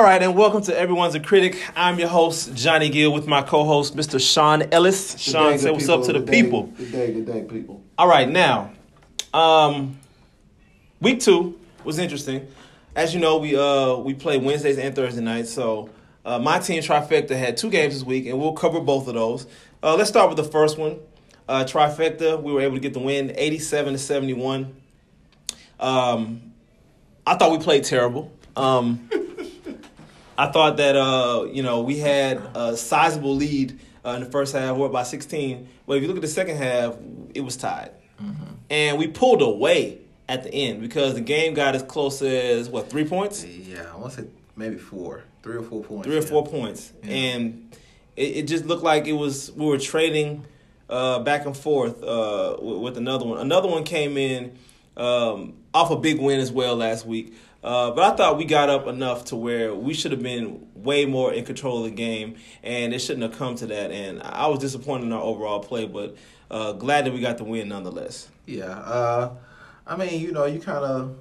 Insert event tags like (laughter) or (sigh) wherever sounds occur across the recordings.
All right, and welcome to Everyone's a Critic. I'm your host, Johnny Gill, with my co host, Mr. Sean Ellis. Good Sean, say what's up to the Good day, people. Good day, good day, people. All right, now, um, week two was interesting. As you know, we uh we play Wednesdays and Thursday nights. So uh, my team trifecta had two games this week, and we'll cover both of those. Uh, let's start with the first one. Uh, trifecta, we were able to get the win, eighty-seven to seventy-one. Um, I thought we played terrible. Um, I thought that uh, you know we had a sizable lead uh, in the first half, we're by 16. But if you look at the second half, it was tied, and we pulled away at the end because the game got as close as what three points, Yeah, I want to say maybe four, three or four points. three or yeah. four points, Yeah. and it, it just looked like it was we were trading uh, back and forth uh, with, with another one. Another one came in um, off a big win as well last week. Uh, but I thought we got up enough to where we should have been way more in control of the game, and it shouldn't have come to that. And I was disappointed in our overall play, but uh, glad that we got the win nonetheless. Yeah, uh, I mean, you know, you kind of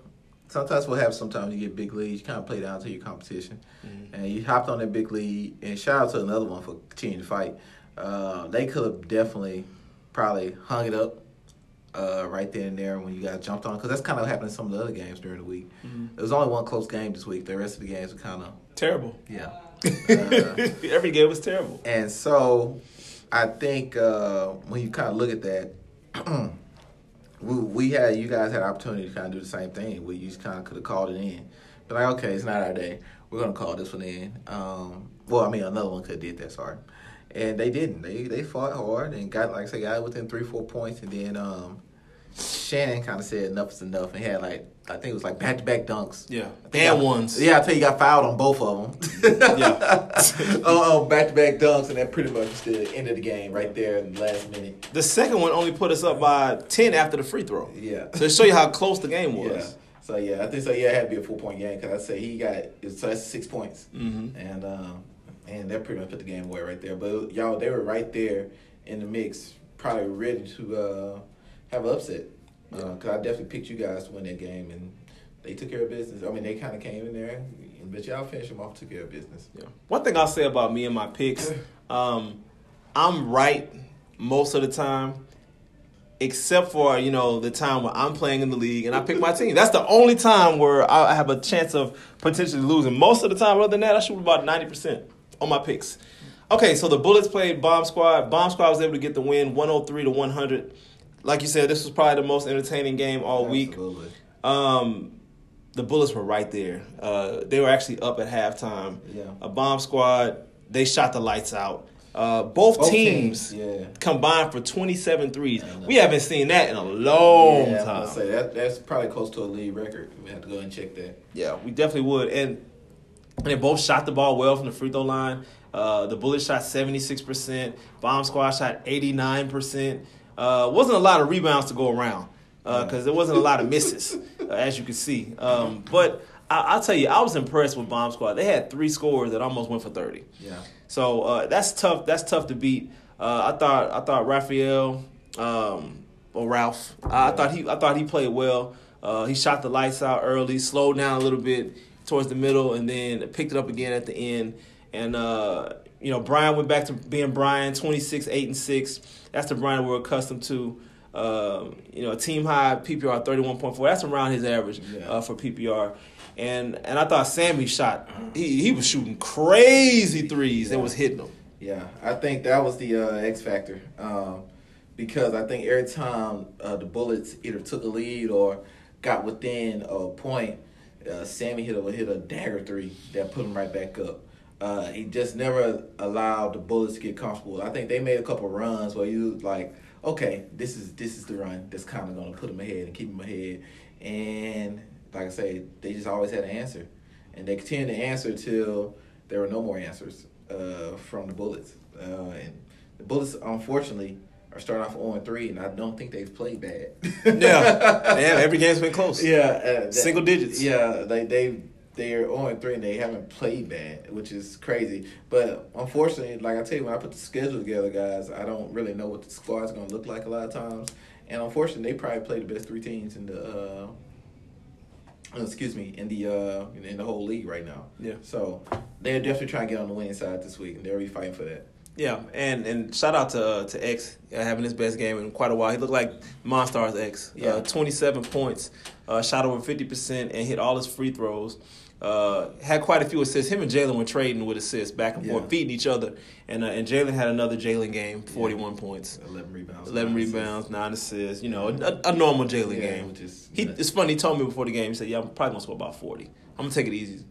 sometimes what happens. Sometimes you get big leads. You kind of play down to your competition, Mm-hmm. and you hopped on that big lead. And shout out to another one for continuing to fight. Uh, they could have definitely probably hung it up uh, right then and there when you got jumped on because that's kind of happened in some of the other games during the week. Mm-hmm. There was only one close game this week. The rest of the games were kind of Terrible. yeah. Uh, (laughs) Every game was terrible. And so I think uh, when you kind of look at that, (clears throat) we, we had you guys had opportunity to kind of do the same thing. We you just kind of could have called it in, but like okay, it's not our day. We're gonna call this one in. Um, well, I mean another one could have did that. Sorry, and they didn't. They they fought hard and got like I say got within three four points, and then um, Shannon kind of said enough is enough and had like I think it was like back to back dunks. Yeah, and ones. Yeah, I tell you, got fouled on both of them. Yeah. (laughs) (laughs) oh, back to back dunks, and that pretty much was the end of the game right there in the last minute. The second one only put us up by ten after the free throw. Yeah. So to show you how close the game was. Yeah. So yeah, I think so. Yeah, it had to be a four point game because I say he got so that's six points, Mhm. and um, and that pretty much put the game away right there. But y'all, they were right there in the mix, probably ready to uh, have an upset. Because I definitely picked you guys to win that game, and they took care of business. I mean, they kind of came in there, but y'all finished them off, took care of business. Yeah. One thing I'll say about me and my picks, (laughs) um, I'm right most of the time, except for you know the time when I'm playing in the league and I pick my team. That's the only time where I have a chance of potentially losing. Most of the time, other than that, I shoot about ninety percent on my picks. Okay, so the Bullets played Bomb Squad. Bomb Squad was able to get the win, one hundred three to one hundred. Like you said, this was probably the most entertaining game all week. Um, the Bullets were right there. Uh, they were actually up at halftime. Yeah. A bomb squad. They shot the lights out. Uh, both, Both teams, teams, yeah. combined for 27 threes. We haven't seen that in a long yeah, time. say that that's probably close to a league record. We have to go and check that. Yeah, we definitely would. And, and they both shot the ball well from the free throw line. Uh, the Bullets shot 76%. Bomb Squad shot 89%. Uh, wasn't a lot of rebounds to go around because there wasn't a lot of misses, uh, as you can see. Um, but I, I'll tell you, I was impressed with Bomb Squad. They had three scores that almost went for 30. Yeah. So uh, that's tough. That's tough to beat. Uh, I thought. I thought Raphael um, or Ralph. I, I thought he. I thought he played well. Uh, he shot the lights out early, slowed down a little bit towards the middle, and then picked it up again at the end. And uh, you know, Brian went back to being Brian, 26, eight and six. That's the Brian we're accustomed to. Um, you know, team high PPR thirty one point four. That's around his average Yeah. uh, for PPR. And and I thought Sammy shot. He he was shooting crazy threes and was hitting them. Yeah, I think that was the uh, X factor um, because I think every time uh, the Bullets either took a lead or got within a point, uh, Sammy hit a hit a dagger three that put him right back up. Uh, he just never allowed the Bullets to get comfortable. I think they made a couple runs where you like, okay, this is this is the run that's kind of to put him ahead and keep him ahead. And like I say, they just always had an answer, and they continued to answer till there were no more answers uh, from the Bullets. Uh, and the Bullets, unfortunately, are starting off 0 3, and I don't think they've played bad. Yeah, (laughs) yeah. Every game's been close. Yeah, uh, that- Single digits. Yeah, they they they're 0 3 and they haven't played bad, which is crazy. But unfortunately, like I tell you, when I put the schedule together, guys, I don't really know what the squad's going to look like a lot of times. And unfortunately, they probably play the best three teams in the uh, uh, excuse me, in the uh in the whole league right now. Yeah. So they're definitely trying to get on the winning side this week, and they'll be fighting for that. Yeah, and and shout out to uh, to X uh, having his best game in quite a while. He looked like Monstars X. Yeah. Uh, 27 points, uh, shot over 50% and hit all his free throws. Uh, had quite a few assists. Him and Jalen were trading with assists back and forth, Yeah. feeding each other. And uh, and Jalen had another Jalen game, 41 points. Eleven rebounds. 11 nine assists. rebounds, 9 assists. You know, a, a normal Jalen Yeah, game. which is He, it's funny, he told me before the game, he said, Yeah, I'm probably going to score about 40. I'm going to take it easy.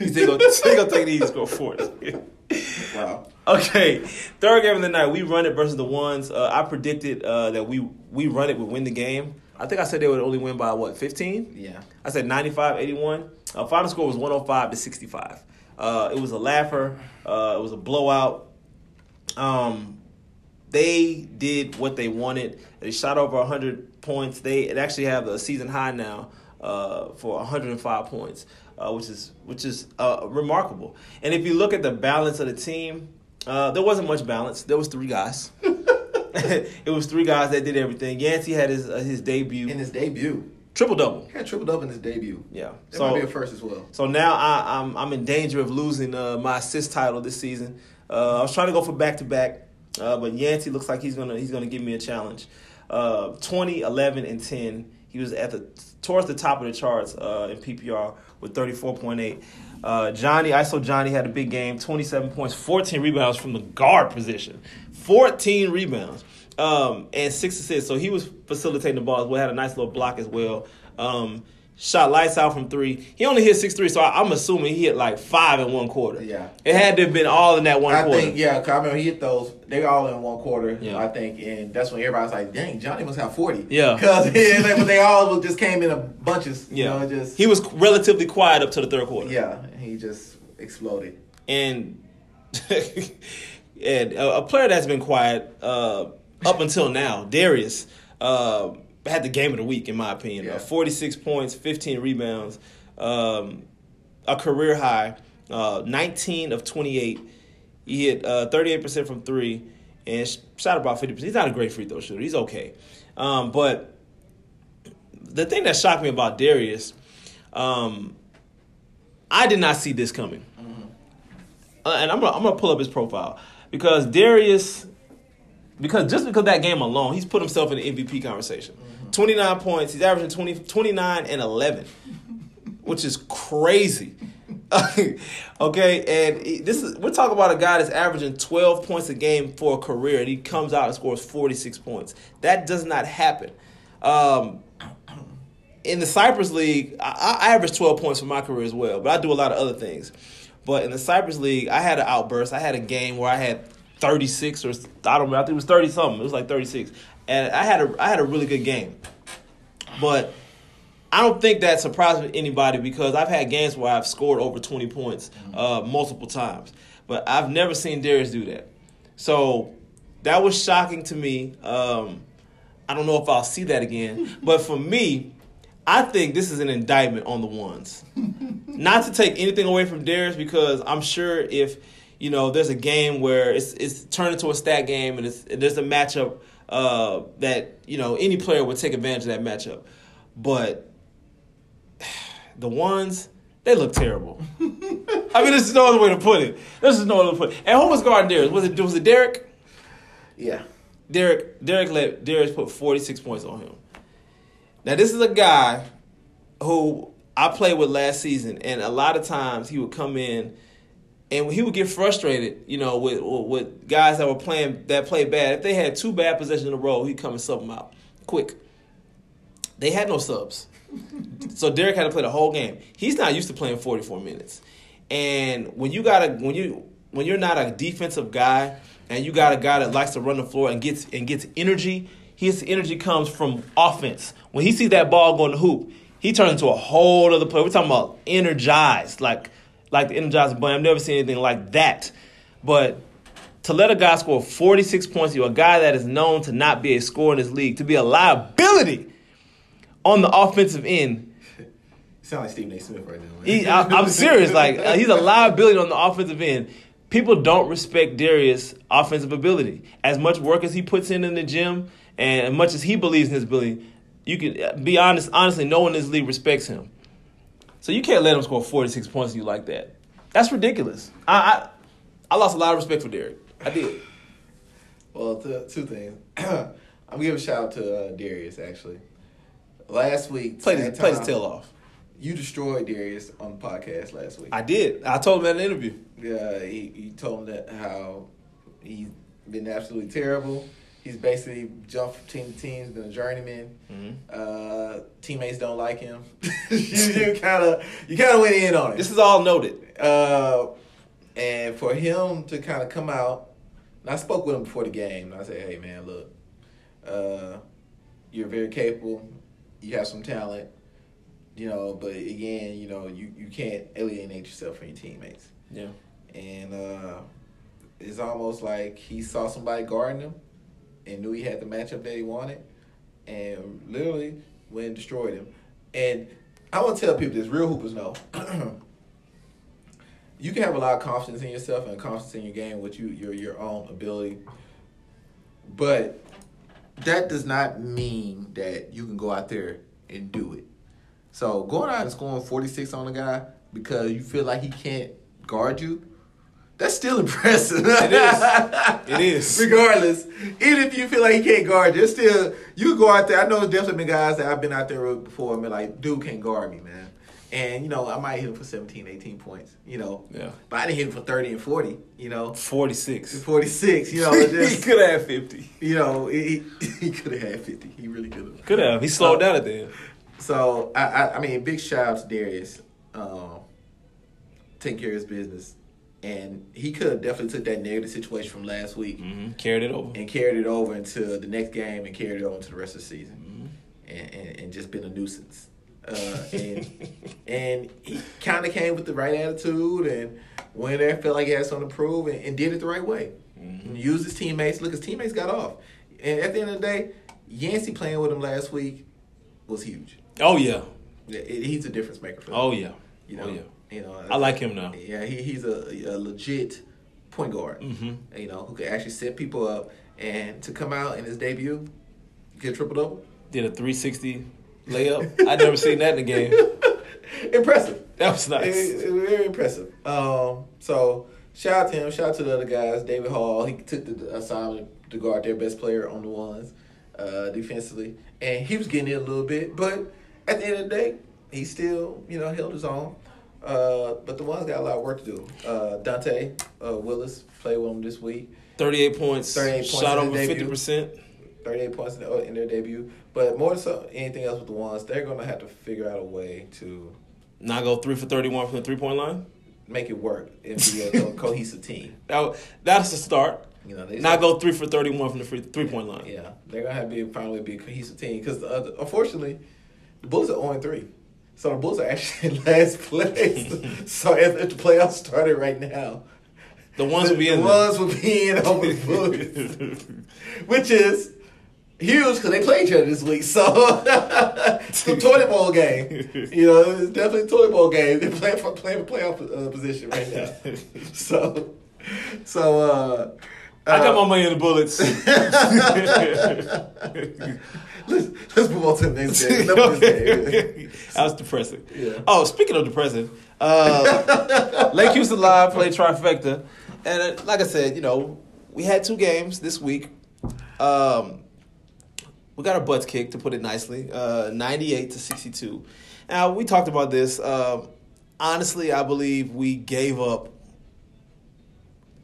He's going to take it easy score 40. (laughs) Wow. Okay, third game of the night, we run it versus the ones. Uh, I predicted uh, that we we run it would win the game. I think I said they would only win by what, 15? Yeah. I said 95-81. Uh, final score was 105 to 65. Uh, it was a laugher. Uh, it was a blowout. Um, they did what they wanted. They shot over 100 points. They it actually have a season high now uh, for 105 points, uh, which is which is uh, remarkable. And if you look at the balance of the team, uh, there wasn't much balance. There was three guys. (laughs) it was three guys that did everything. Yancey had his uh, his debut, In his debut, triple double. he had triple double in his debut. Yeah. That So might be a first as well. so now I, I'm I'm in danger of losing uh, my assist title this season. Uh, I was trying to go for back to back, but Yancey looks like he's gonna he's gonna give me a challenge. Uh, 20, 11, and 10. He was at the towards the top of the charts uh, in PPR with 34.8. Uh, Johnny, ISO Johnny had a big game, 27 points, 14 rebounds from the guard position, 14 rebounds, um, and six assists. So he was facilitating the ball as well. Had a nice little block as well. Um, shot lights out from three. He only hit six three, so I, I'm assuming he hit like five in one quarter. Yeah. it had to have been all in that one I quarter. think yeah, 'cause I remember he hit those. They all in one quarter. Yeah. I think, and that's when everybody's like, "Dang, Johnny must have 40. Yeah. (laughs) because (laughs) like, they all just came in a bunches. You Yeah, know, just he was relatively quiet up to the third quarter. yeah, he just exploded. and (laughs) and a, a player that's been quiet uh, up until now, Darius, uh, had the game of the week in my opinion. Yeah. Uh, Forty six points, fifteen rebounds, um, a career high, uh, nineteen of twenty eight. He hit thirty eight percent from three and shot about fifty percent. He's not a great free throw shooter. He's okay, um, but the thing that shocked me about Darius, um, I did not see this coming. Uh, and I'm gonna, I'm gonna pull up his profile because Darius, because just because that game alone, he's put himself in the MVP conversation. 29 points, he's averaging 20, 29 and 11, which is crazy. (laughs) okay, and this is we're talking about a guy that's averaging 12 points a game for a career, and he comes out and scores 46 points. That does not happen. Um, in the Cypress League, I, I average 12 points for my career as well, but I do a lot of other things. But in the Cypress League, I had an outburst. I had a game where I had 36 or I don't know, I think it was 30 something. It was like 36. And I had a I had a really good game. But I don't think that surprised anybody because I've had games where I've scored over 20 points uh, multiple times. But I've never seen Darius do that. So that was shocking to me. Um, I don't know if I'll see that again. (laughs) but for me, I think this is an indictment on the ones. (laughs) Not to take anything away from Darius because I'm sure if you know there's a game where it's it's turned into a stat game and it's there's a matchup uh, that you know any player would take advantage of that matchup, but (sighs) the ones they look terrible. (laughs) I mean, there's no other way to put it. There's no other way to put it. And who was guarding Darius? Was it was it Derek? Yeah, Derek Derek let Darius put 46 points on him. Now this is a guy who I played with last season, and a lot of times he would come in and he would get frustrated, you know, with with guys that were playing that played bad. If they had two bad possessions in a row, he'd come and sub them out quick. They had no subs, so Derek had to play the whole game. He's not used to playing 44 minutes, and when you got a when you when you're not a defensive guy and you got a guy that likes to run the floor and gets and gets energy, his energy comes from offense. When he sees that ball going to the hoop, he turns into a whole other player. We're talking about energized, like like the energized bunny. I've never seen anything like that. But to let a guy score 46 points, you're a guy that is known to not be a scorer in this league, to be a liability on the offensive end. you sound like Stephen A. Smith right now. He, I, I'm serious. Like uh, he's a liability on the offensive end. People don't respect Darius' offensive ability. As much work as he puts in in the gym, and as much as he believes in his ability, you can uh, be honest. Honestly, no one in this league respects him. So you can't let him score 46 points to you like that. That's ridiculous. I I, I lost a lot of respect for Derek. I did. Well, t- two things. (clears throat) I'm giving a shout out to uh, Darius actually. Last week, Played his, played his tail off. You destroyed Darius on the podcast last week. I did. I told him in an interview. Yeah, he, he told him that how he's been absolutely terrible. He's basically jumped from team to team, been a journeyman. Mm-hmm. Uh, teammates don't like him. (laughs) you (laughs) kind of you kind of went in on it. This is all noted. Uh, and for him to kind of come out, and I spoke with him before the game, and I said, "Hey, man, look, uh, you're very capable. You have some talent, you know, but again, you know, you, you can't alienate yourself from your teammates." Yeah. And uh, it's almost like he saw somebody guarding him and knew he had the matchup that he wanted, and literally went and destroyed him. And I want to tell people this: real hoopers know. (clears throat) you can have a lot of confidence in yourself and confidence in your game with you your your own ability, but that does not mean that you can go out there and do it. So going out and scoring forty six on a guy because you feel like he can't guard you, that's still impressive. It is. It (laughs) is. Regardless, even if you feel like he can't guard you, it's still you go out there. I know there's definitely been guys that I've been out there with before and been like, dude can't guard me, man. And you know, I might hit him for 17, 18 points, you know. Yeah. But I didn't hit him for 30 and 40, you know. 46. (laughs) 46, you know. it (laughs) he could have 50. you know, he, he could have had 50. He really could have. Could have. He slowed down at the end. So I, I, I mean, big shout out to Darius, um, taking care of his business, and he could have definitely took that negative situation from last week Mm-hmm. Carried it over. and carried it over into the next game and carried it over into the rest of the season, Mm-hmm. and, and, and just been a nuisance. Uh, and (laughs) and he kind of came with the right attitude and went there, felt like he had something to prove, and, and did it the right way. Mm-hmm. Used his teammates. Look, his teammates got off, and at the end of the day, Yancey playing with him last week was huge. Oh, yeah. He's a difference maker for them. Oh, yeah. you know, Oh, yeah. You know. I like him now. Yeah, he, he's a, a legit point guard. Mm-hmm. You know, who can actually set people up and to come out in his debut, get triple double. Did a 360 layup. I never seen that in a game. (laughs) impressive. That was nice. It- it very impressive. Um, so shout out to him. Shout out to the other guys. David Hall. He took the assignment to guard their best player on the ones uh, defensively, and he was getting it a little bit. But at the end of the day, he still you know held his own. Uh, but the ones got a lot of work to do. Uh, Dante uh, Willis played with him this week. 38 points. 38 points Shot over 50%. 38 points in, the, in their debut. But more so anything else with the ones, they're going to have to figure out a way to Not go 3 for 31 from the three point line. make it work and be a (laughs) cohesive team. That, that's the start. You know, they Not go 3 for 31 from the free, three point line. Yeah, they're gonna have to be finally be a cohesive team because unfortunately, the Bulls are zero three, so the Bulls are actually in last (laughs) place. so if, if the playoffs started right now, The ones the, will be the ones would be in over the Bulls, (laughs) which is huge because they play each other this week. So it's (laughs) the toilet bowl game. You know, it's definitely a toilet bowl game. They're playing for playing for playoff uh, position right now. So, so. uh I got uh, my money in the bullets. let's, let's move on to the next game. Enough of this game. that was depressing. Yeah. Oh, speaking of depressing, uh, (laughs) Lake Houston Live played trifecta, and uh, like I said, you know, we had two games this week. Um, we got our butts kicked, to put it nicely, uh, ninety-eight to sixty-two. Now we talked about this. Um, honestly, I believe we gave up.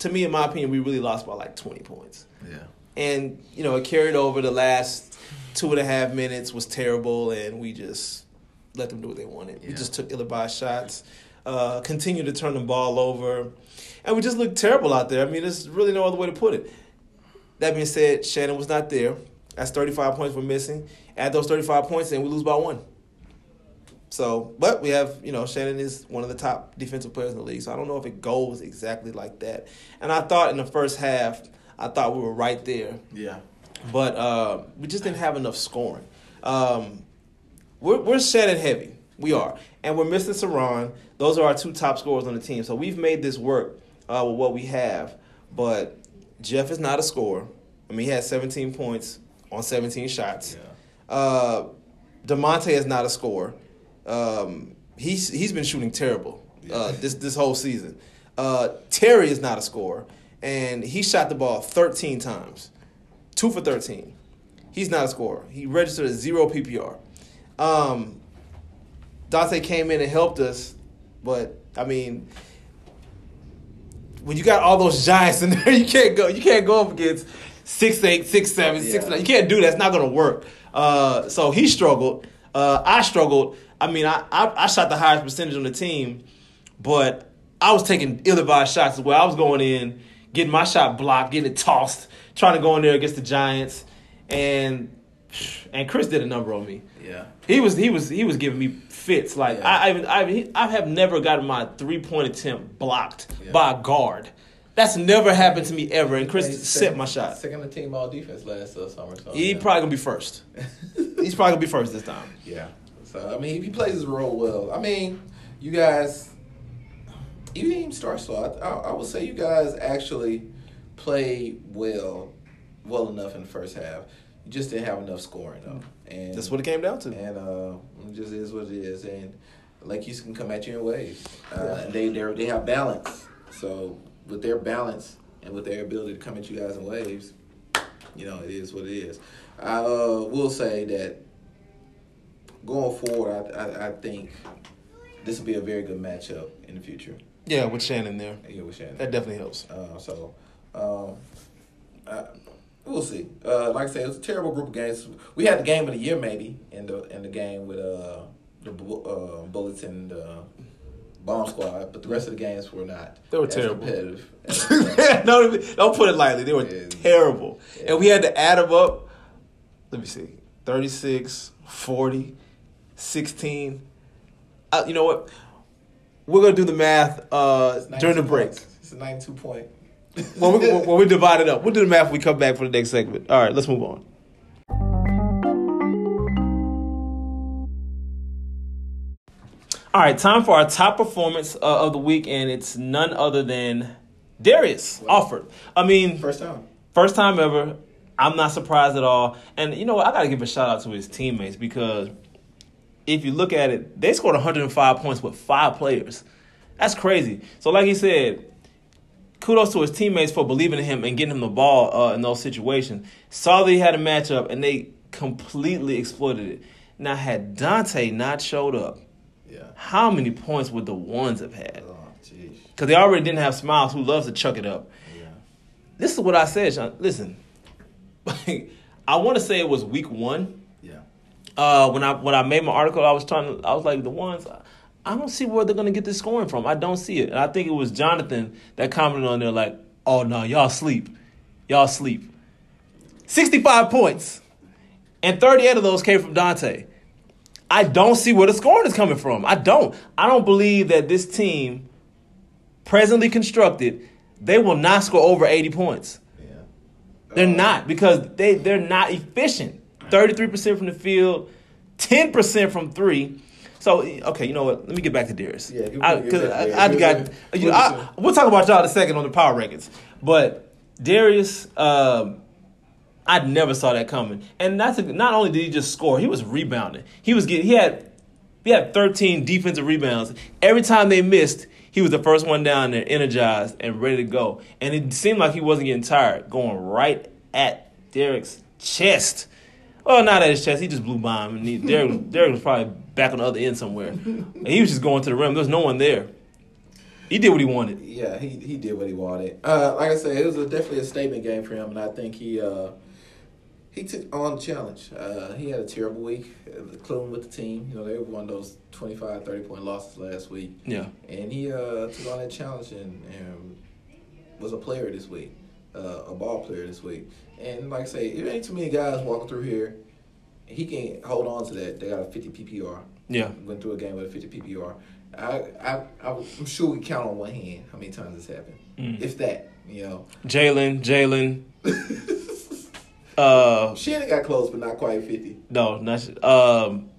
To me, in my opinion, we really lost by like twenty points Yeah. and you know it carried over the last two and a half minutes was terrible and we just let them do what they wanted we just took ill-advised shots uh, continued to turn the ball over and we just looked terrible out there i mean there's really no other way to put it that being said shannon was not there that's 35 points we're missing add those 35 points and we lose by one so, but we have, you know, Shannon is one of the top defensive players in the league. So I don't know if it goes exactly like that. And I thought in the first half, I thought we were right there, Yeah. but uh, we just didn't have enough scoring. Um, we're, we're Shannon heavy. We are. And we're missing Saran. Those are our two top scorers on the team. So we've made this work uh, with what we have. But Jeff is not a scorer. I mean, he has 17 points on 17 shots. Yeah. Uh, DeMonte is not a scorer. Um, he's he's been shooting terrible uh, this this whole season. Uh, Terry is not a scorer, and he shot the ball 13 times, two for 13. He's not a scorer. He registered a zero PPR. Um, Dante came in and helped us, but I mean, when you got all those giants in there, (laughs) you can't go. You can't go up against six eight, six seven, six Yeah. nine. You can't do that. It's not going to work. Uh, so he struggled. Uh, I struggled. I mean, I, I I shot the highest percentage on the team, but I was taking ill-advised shots as well. I was going in, getting my shot blocked, getting it tossed, trying to go in there against the Giants, and and Chris did a number on me. Yeah. He was he was he was giving me fits. Like Yeah. I I even- I he- I have never gotten my three point attempt blocked Yeah. by a guard. That's never happened to me ever. And Chris He's set second- my shot. Second on the team all defense last uh, summer. So, He yeah. probably gonna be first. (laughs) He's probably gonna be first this time. Yeah. So I mean, if he plays his role well. I mean, you guys, you didn't even start slow. I, I, I would say you guys actually played well, well enough in the first half. You just didn't have enough scoring though, and That's what it came down to. and uh, it just is what it is. And like you can come at you in waves. Uh, and they they they have balance. So with their balance and with their ability to come at you guys in waves, you know it is what it is. I uh, will say that going forward, I, I I think this will be a very good matchup in the future. Yeah, with Shannon there, Yeah, with Shannon. that definitely helps. Uh, so, um, uh, we'll see. Uh, like I said, it was a terrible group of games. We had the game of the year maybe in the in the game with uh the uh, Bullets and the Bomb Squad, but the rest of the games were not. They were terrible. Competitive. (laughs) uh, no, don't put it lightly. They were Yeah. terrible, Yeah. and we had to add them up. Let me see, 36, 40, 16. Uh, you know what? We're gonna do the math uh, during the 92 break. points. It's a ninety-two point. When we, when we divide it up. We'll do the math when we come back for the next segment. All right, let's move on. All right, time for our top performance uh, of the week, and it's none other than Darius Offord. I mean, First time. First time ever. I'm not surprised at all. And you know what? I got to give a shout out to his teammates because if you look at it, they scored 105 points with five players. That's crazy. So, like he said, kudos to his teammates for believing in him and getting him the ball uh, in those situations. Saw that he had a matchup and they completely exploited it. Now, had Dante not showed up, Yeah. how many points would the ones have had? Oh. Because they already didn't have Smiles, who loves to chuck it up. Yeah. This is what I said, Sean. Listen, (laughs) I want to say it was week one. Yeah. Uh, when I when I made my article, I was trying to. I was like, the ones I don't see where they're gonna get this scoring from. I don't see it, and I think it was Jonathan that commented on there like, "Oh no, y'all sleep, y'all sleep." Sixty-five points, and thirty-eight of those came from Dante. I don't see where the scoring is coming from. I don't. I don't believe that this team, presently constructed, they will not score over eighty points. Yeah. They're not because they they're not efficient. Thirty three percent from the field, ten percent from three. So okay, you know what? Let me get back to Darius. Yeah, me- I, give me 'cause that, I. I got. You know, I, we'll talk about y'all in a second on the power rankings, but Darius, um, I never saw that coming. And that's a, not only did he just score, he was rebounding. He was getting. He had he had thirteen defensive rebounds. Every time they missed, he was the first one down there, energized and ready to go. And it seemed like he wasn't getting tired, going right at Derek's chest. Well, not at his chest. He just blew by him, and he, Derek, (laughs) Derek was probably back on the other end somewhere. And he was just going to the rim. There was no one there. He did what he wanted. Yeah, he he did what he wanted. Uh, like I said, it was a, definitely a statement game for him, and I think he uh, he took on the challenge. Uh, he had a terrible week, including with the team. You know, they were one of those 25, 30 point losses last week, Yeah. and he uh, took on that challenge and, and was a player this week, uh, a ball player this week. And like I say, it ain't too many guys walking through here. He can hold on to that. They got a 50 PPR. Yeah. Went through a game with a 50 PPR. I, I, I'm sure we count on one hand how many times this happened. Mm. If that, you know. Jalen, Jalen. (laughs) Uh, Shannon got close, but not quite 50. no, not um,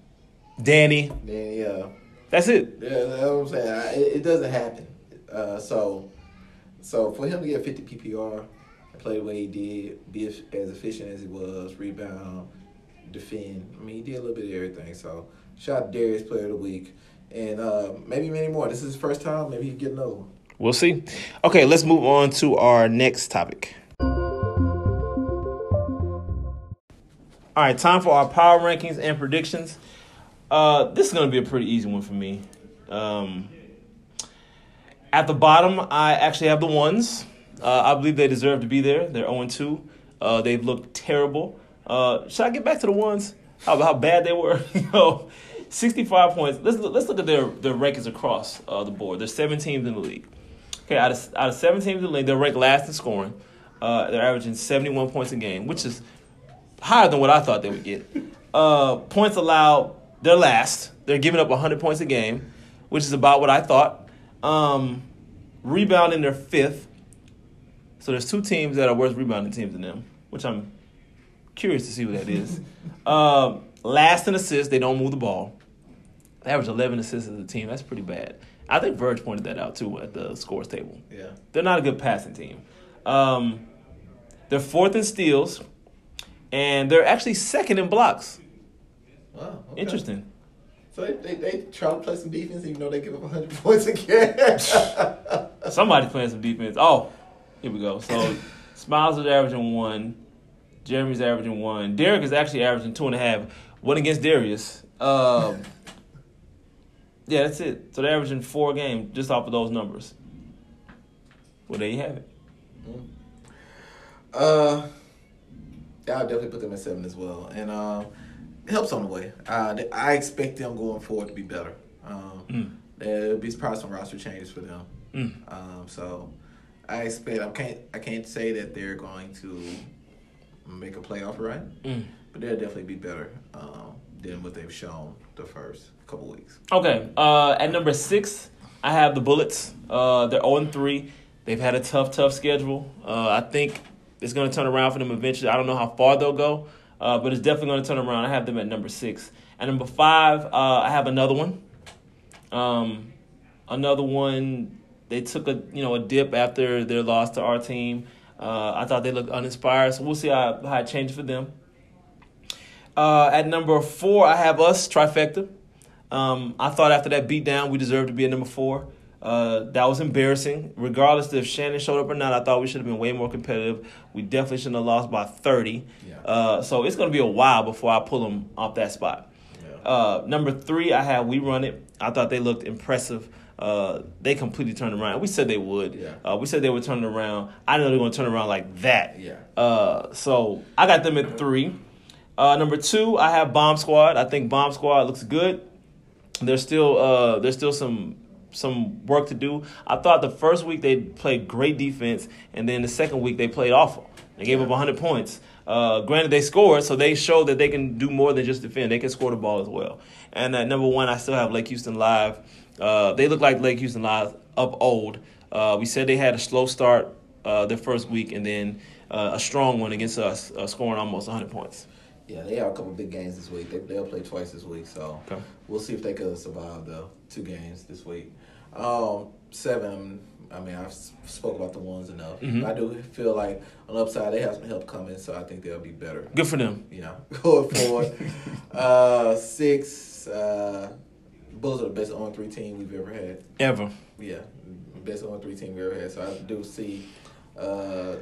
Danny. Then, yeah. That's it. Yeah, that's what I'm saying. I, it, it doesn't happen. Uh, so, so for him to get 50 PPR, play the way he did, be as, as efficient as he was, rebound, defend. I mean, he did a little bit of everything. So, shout out Darius, player of the week. and uh, maybe many more. This is his first time. Maybe he get another one. We'll see. Okay, let's move on to our next topic. All right, time for our power rankings and predictions. Uh, this is going to be a pretty easy one for me. Um, at the bottom, I actually have the ones. Uh, I believe they deserve to be there. They're 0 2. Uh, they've looked terrible. Uh, should I get back to the ones? How, how bad they were? (laughs) you know, 65 points. Let's look, let's look at their, their rankings across uh, the board. There's seven teams in the league. Okay, out of, out of seven teams in the league, they're ranked last in scoring. Uh, they're averaging 71 points a game, which is higher than what I thought they would get. Uh, points allowed, they're last. They're giving up 100 points a game, which is about what I thought. Um, rebounding, they're fifth. So there's two teams that are worse rebounding teams than them, which I'm curious to see what that is. uh, last in assists, they don't move the ball. They average 11 assists as a team. That's pretty bad. I think Verge pointed that out too at the scores table. Yeah. They're not a good passing team. Um, they're fourth in steals, and they're actually second in blocks. Wow. okay. Interesting. So they, they, they try to play some defense even though they give up 100 (laughs) points again. Somebody's playing some defense. Oh, here we go. So (laughs) Smiles is averaging one. Jeremy's averaging one. Derek is actually averaging two and a half. One against Darius. Um, (laughs) yeah, that's it. So they're averaging four games just off of those numbers. Well, there you have it. Uh, yeah, I'll definitely put them at seven as well, and um, it helps on the way. Uh, I expect them going forward to be better. Um, Mm. There'll be probably some roster changes for them. Mm. Um, so I expect I can't I can't say that they're going to make a playoff run, Mm. but they'll definitely be better um, than what they've shown the first couple weeks. Okay. Uh, at number six, I have the Bullets. Uh, they're 0 3. They've had a tough, tough schedule. Uh, I think it's going to turn around for them eventually. I don't know how far they'll go, uh, but it's definitely going to turn around. I have them at number six. At number five, uh, I have another one. Um, another one. They took a you know a dip after their loss to our team. Uh, I thought they looked uninspired, so we'll see how, how it changes for them. Uh, at number four, I have us trifecta. Um, I thought after that beatdown, we deserved to be at number four. Uh, that was embarrassing. Regardless if Shannon showed up or not, I thought we should have been way more competitive. We definitely shouldn't have lost by 30. Yeah. Uh, so it's going to be a while before I pull them off that spot. Yeah. Uh, number three, I have We Run It. I thought they looked impressive. Uh, they completely turned around. We said they would. Yeah. Uh, we said they would turn around. I didn't know they're going to turn around like that. Yeah. Uh, so I got them at three. Uh, number two, I have Bomb Squad. I think Bomb Squad looks good. There's still uh, there's still some some work to do. I thought the first week they played great defense, and then the second week they played awful. They gave up 100 points. Uh, granted, they scored, so they showed that they can do more than just defend. They can score the ball as well. And at number one, I still have Lake Houston Live. Uh, they look like Lake Houston Live up old. Uh, we said they had a slow start uh, their first week, and then uh, a strong one against us, uh, scoring almost 100 points. Yeah, they have a couple big games this week. They, they'll play twice this week, so Okay. we'll see if they could survive the two games this week. Um, seven. I mean, I've spoke about the ones enough. Mhm. I do feel like on the upside they have some help coming, so I think they'll be better. Good for them. You (laughs) know, going forward. (laughs) uh, six. Uh, Bulls are the best on three team we've ever had. Ever. Yeah, best on three team we ever had. So I do see uh,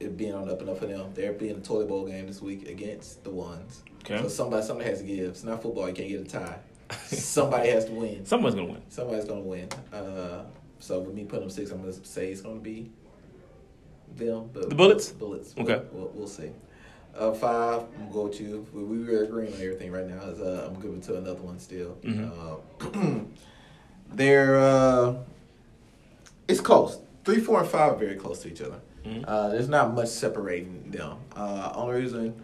it being on up and up for them. They're being a toilet bowl game this week against the ones. Okay. So somebody somebody has to give. It's not football. You can't get a tie. somebody has to win. Someone's going to win. Somebody's gonna win. Uh, so with me putting them six, I'm gonna say it's gonna be them. But The Bullets? Bullets. Okay. We'll, we'll, we'll see. Uh, five. I'm go with. We, we were agreeing on everything right now. Is uh, I'm giving to another one still. Mhm. Uh, (clears throat) they're uh, it's close. Three, four, and five are very close to each other. Mhm. Uh, there's not much separating them. Uh, only reason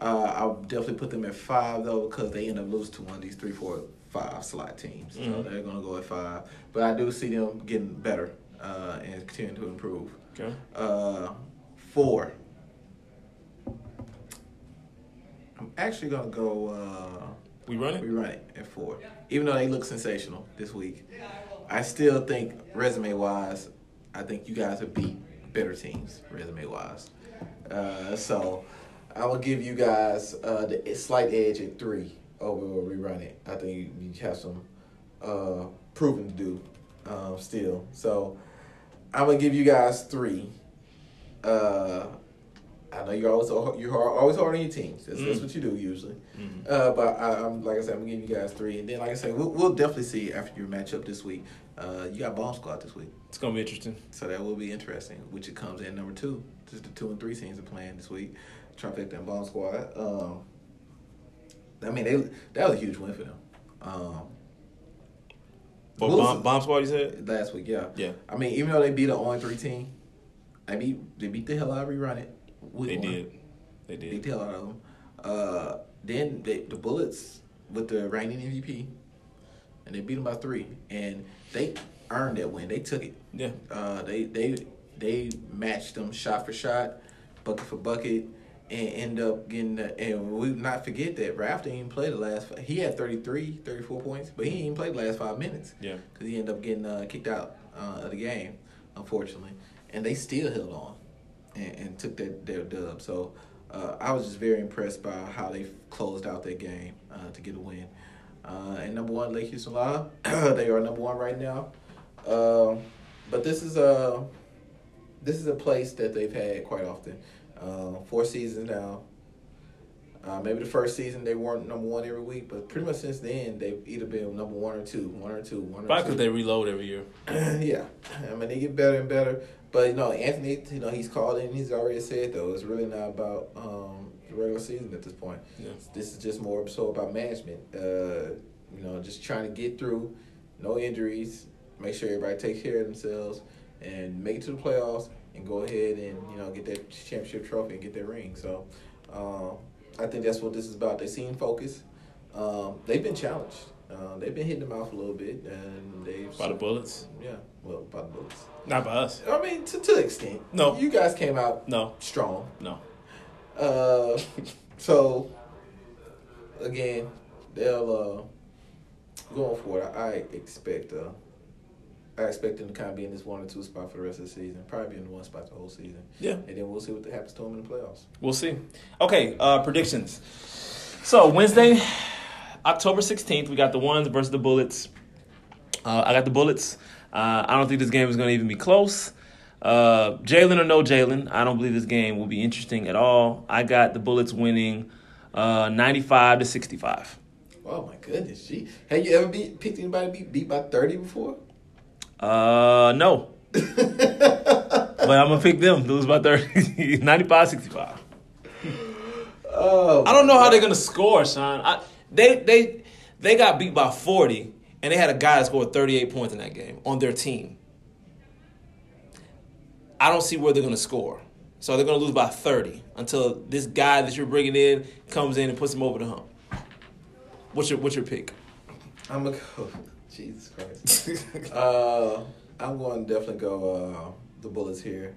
uh, I'll definitely put them at five though because they end up losing to one of these three, four, five slot teams. So Mhm. they're gonna go at five. But I do see them getting better uh, and continuing to improve. Okay. Uh, four. I'm actually gonna go. Uh, We run it. we run it at four, even though they look sensational this week. I still think resume wise, I think you guys have beat better teams resume wise. Uh, so I will give you guys uh, the slight edge at three over where we run it. I think you have some uh, proven to do um, still. So I'm gonna give you guys three. Uh, I know you're always you're always hard on your teams. That's, mm. that's what you do usually. Mm. Uh, but I, am like I said, I'm gonna give you guys three, and then like I said, we'll, we'll definitely see after your matchup this week. Uh, you got bomb squad this week. It's gonna be interesting. So that will be interesting. Which it comes in number two. Just the two and three teams are playing this week. Trifecta and bomb squad. Um, I mean, they that was a huge win for them. Um, but bomb, bomb squad, you said last week, yeah, yeah. I mean, even though they beat the on three team, they beat they beat the hell out of rerun it. They did. They did. Beat the hell out of them. Uh, then they, the Bullets with the reigning MVP, and they beat them by three, and they earned that win. They took it. Yeah. Uh, they they they matched them shot for shot, bucket for bucket and end up getting the, and we not forget that Raf didn't even play the last he had 33 34 points but he didn't even play the last five minutes yeah because he ended up getting uh, kicked out uh, of the game unfortunately and they still held on and, and took that their dub. So uh, I was just very impressed by how they closed out that game uh, to get a win. Uh, and number one Lake Houston Live (clears throat) they are number one right now. Um, but this is a this is a place that they've had quite often. Uh, four seasons now. Uh, maybe the first season they weren't number one every week, but pretty much since then they've either been number one or two, one or two, one or Probably because they reload every year. (clears throat) yeah, I mean they get better and better. But you know, Anthony, you know, he's called in. He's already said though it's really not about um, the regular season at this point. Yeah. This is just more so about management. Uh, you know, just trying to get through, no injuries, make sure everybody takes care of themselves, and make it to the playoffs and go ahead and you know get that championship trophy and get that ring. So um, I think that's what this is about. They seem focused. Um, they've been challenged. Uh, they've been hitting them off a little bit, and they've by the bullets. Yeah, well, by the bullets. Not by us. I mean, to to the extent. No, you guys came out no strong. No. Uh, so again, they'll uh, going forward. I expect uh, I expect them to kind of be in this one or two spot for the rest of the season. Probably be in the one spot the whole season. Yeah. And then we'll see what happens to them in the playoffs. We'll see. Okay, uh, predictions. So Wednesday, October 16th, we got the ones versus the Bullets. Uh, I got the Bullets. Uh, I don't think this game is going to even be close. Uh, Jalen or no Jalen, I don't believe this game will be interesting at all. I got the Bullets winning uh, 95 to 65. Oh my goodness, gee. Have you ever beat, picked anybody beat, beat by 30 before? Uh, no. (laughs) but I'm gonna pick them. Lose by 30. (laughs) 95 65. Oh, I don't know how they're gonna score, Sean. I, they they they got beat by 40, and they had a guy that scored 38 points in that game on their team. I don't see where they're gonna score. So they're gonna lose by 30 until this guy that you're bringing in comes in and puts them over the hump. What's your what's your pick? I'm gonna go. Jesus Christ. (laughs) uh, I'm going to definitely go uh, the Bullets here.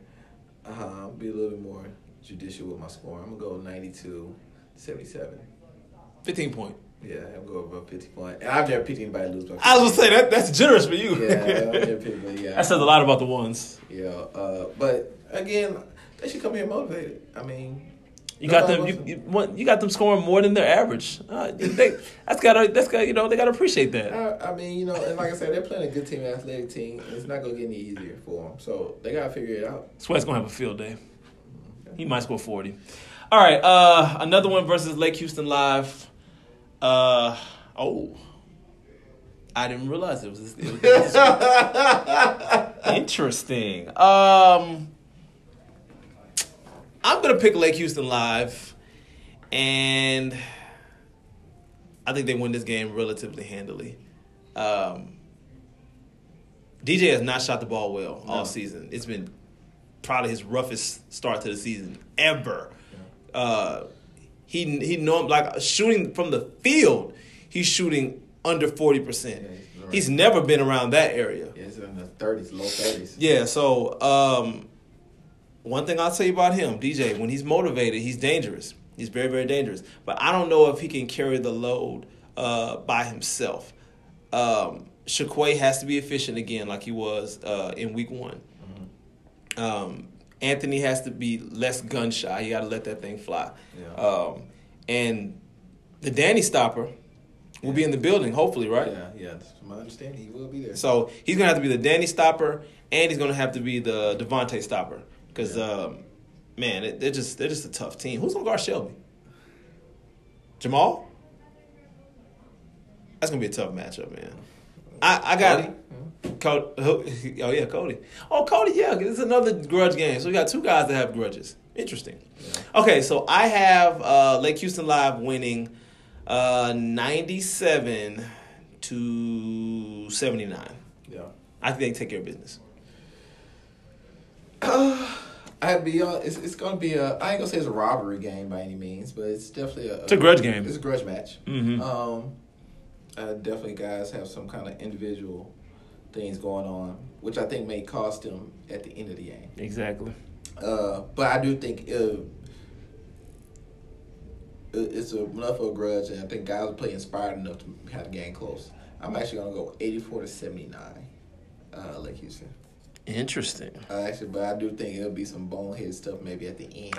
Uh, be a little bit more judicial with my score. I'm going to go 92 77. 15 point. Yeah, I'm going about 50 point. And I've never picked anybody lose by 50. I was going to say, that that's generous for you. yeah, I've (laughs) never picked yeah. That says a lot about the ones. Yeah, uh, but again, they should come here motivated. I mean, you got them. You, you, you, got them scoring more than their average. Uh, they, that's gotta. That's got. You know, they gotta appreciate that. I, I, mean, you know, and like I said, they're playing a good team, athletic team. it's not gonna get any easier for them. So they gotta figure it out. Sweat's gonna have a field day. He might score forty. All right. Uh, another one versus Lake Houston Live. Uh, oh. I didn't realize it was, this, it was (laughs) interesting. Um, I'm gonna pick Lake Houston live, and I think they win this game relatively handily. Um, DJ has not shot the ball well all season. It's been probably his roughest start to the season ever. Yeah. Uh, he he know like shooting from the field. He's shooting under forty percent. He's never been around that area. Yeah, he's in the thirties, low thirties. Yeah, so um, one thing I'll tell you about him, DJ, when he's motivated, he's dangerous. He's very, very dangerous. But I don't know if he can carry the load uh, by himself. Um, Shaquay has to be efficient again, like he was uh, in week one. Mm-hmm. Um, Anthony has to be less gun shy. You got to let that thing fly. Yeah. Um, and the Danny stopper, will be in the building, hopefully, right? Yeah, yeah. That's my understanding. He will be there. So he's gonna have to be the Danny stopper, and he's gonna have to be the Devontae stopper. Because um, man, it, they're just they're just a tough team. Who's gonna guard Shelby? Jamal. That's gonna be a tough matchup, man. I I got Cody? Cody. (laughs) Oh yeah, Cody. Oh Cody, yeah. It's another grudge game. So we got two guys that have grudges. Interesting. Okay, so I have uh, Lake Houston Live winning uh, ninety-seven to seventy-nine. Yeah. I think they take care of business. (sighs) I'd be uh, it's it's gonna be a I ain't gonna say it's a robbery game by any means, but it's definitely a It's a grudge game. It's a grudge match. Mhm. Um, uh, definitely guys have some kind of individual things going on, which I think may cost them at the end of the game. Exactly. Uh, but I do think uh, it- it's a, enough of a grudge, and I think guys will play inspired enough to have the game close. I'm actually gonna go 84 to 79, uh, Lake Houston. Interesting. Uh, actually, but I do think it'll be some bonehead stuff maybe at the end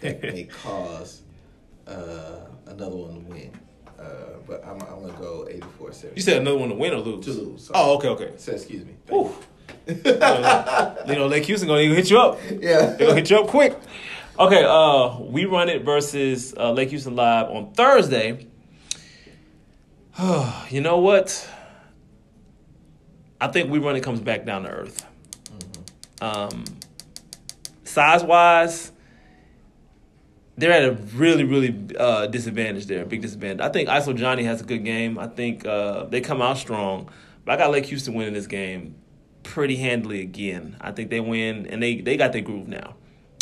that may (laughs) cause uh, another one to win. Uh, but I'm, I'm gonna go 84 70. You said another one to win or lose? To lose, sorry. Oh, okay, okay. So, excuse me. Whew. (laughs) you know, Lake Houston gonna hit you up. Yeah. They're gonna hit you up quick. Okay, uh, we run it versus uh, Lake Houston Live on Thursday. (sighs) you know what? I think we run it comes back down to earth. Um, size wise, they're at a really, really uh, disadvantage there, big disadvantage. I think ISO Johnny has a good game. I think uh, they come out strong, but I got Lake Houston winning this game pretty handily again. I think they win, and they they got their groove now.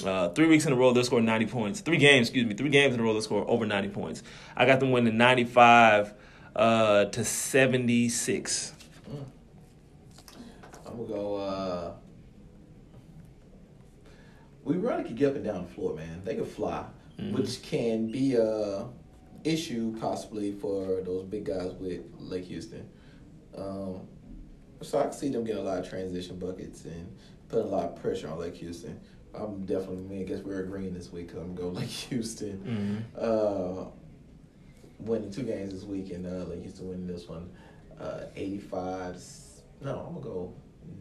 Uh, three weeks in a row, they'll score 90 points. Three games, excuse me, three games in a row, they'll score over 90 points. I got them winning 95 uh, to 76. I'm gonna go. We really could get up and down the floor, man. They could fly, which can be a issue possibly for those big guys with Lake Houston. Um, so I can see them getting a lot of transition buckets and putting a lot of pressure on Lake Houston. I'm definitely, I guess we're agreeing this week because I'm gonna go (laughs) Lake Houston. Uh, winning two games this week and uh, Lake Houston winning this one, uh, 85. No, I'm gonna go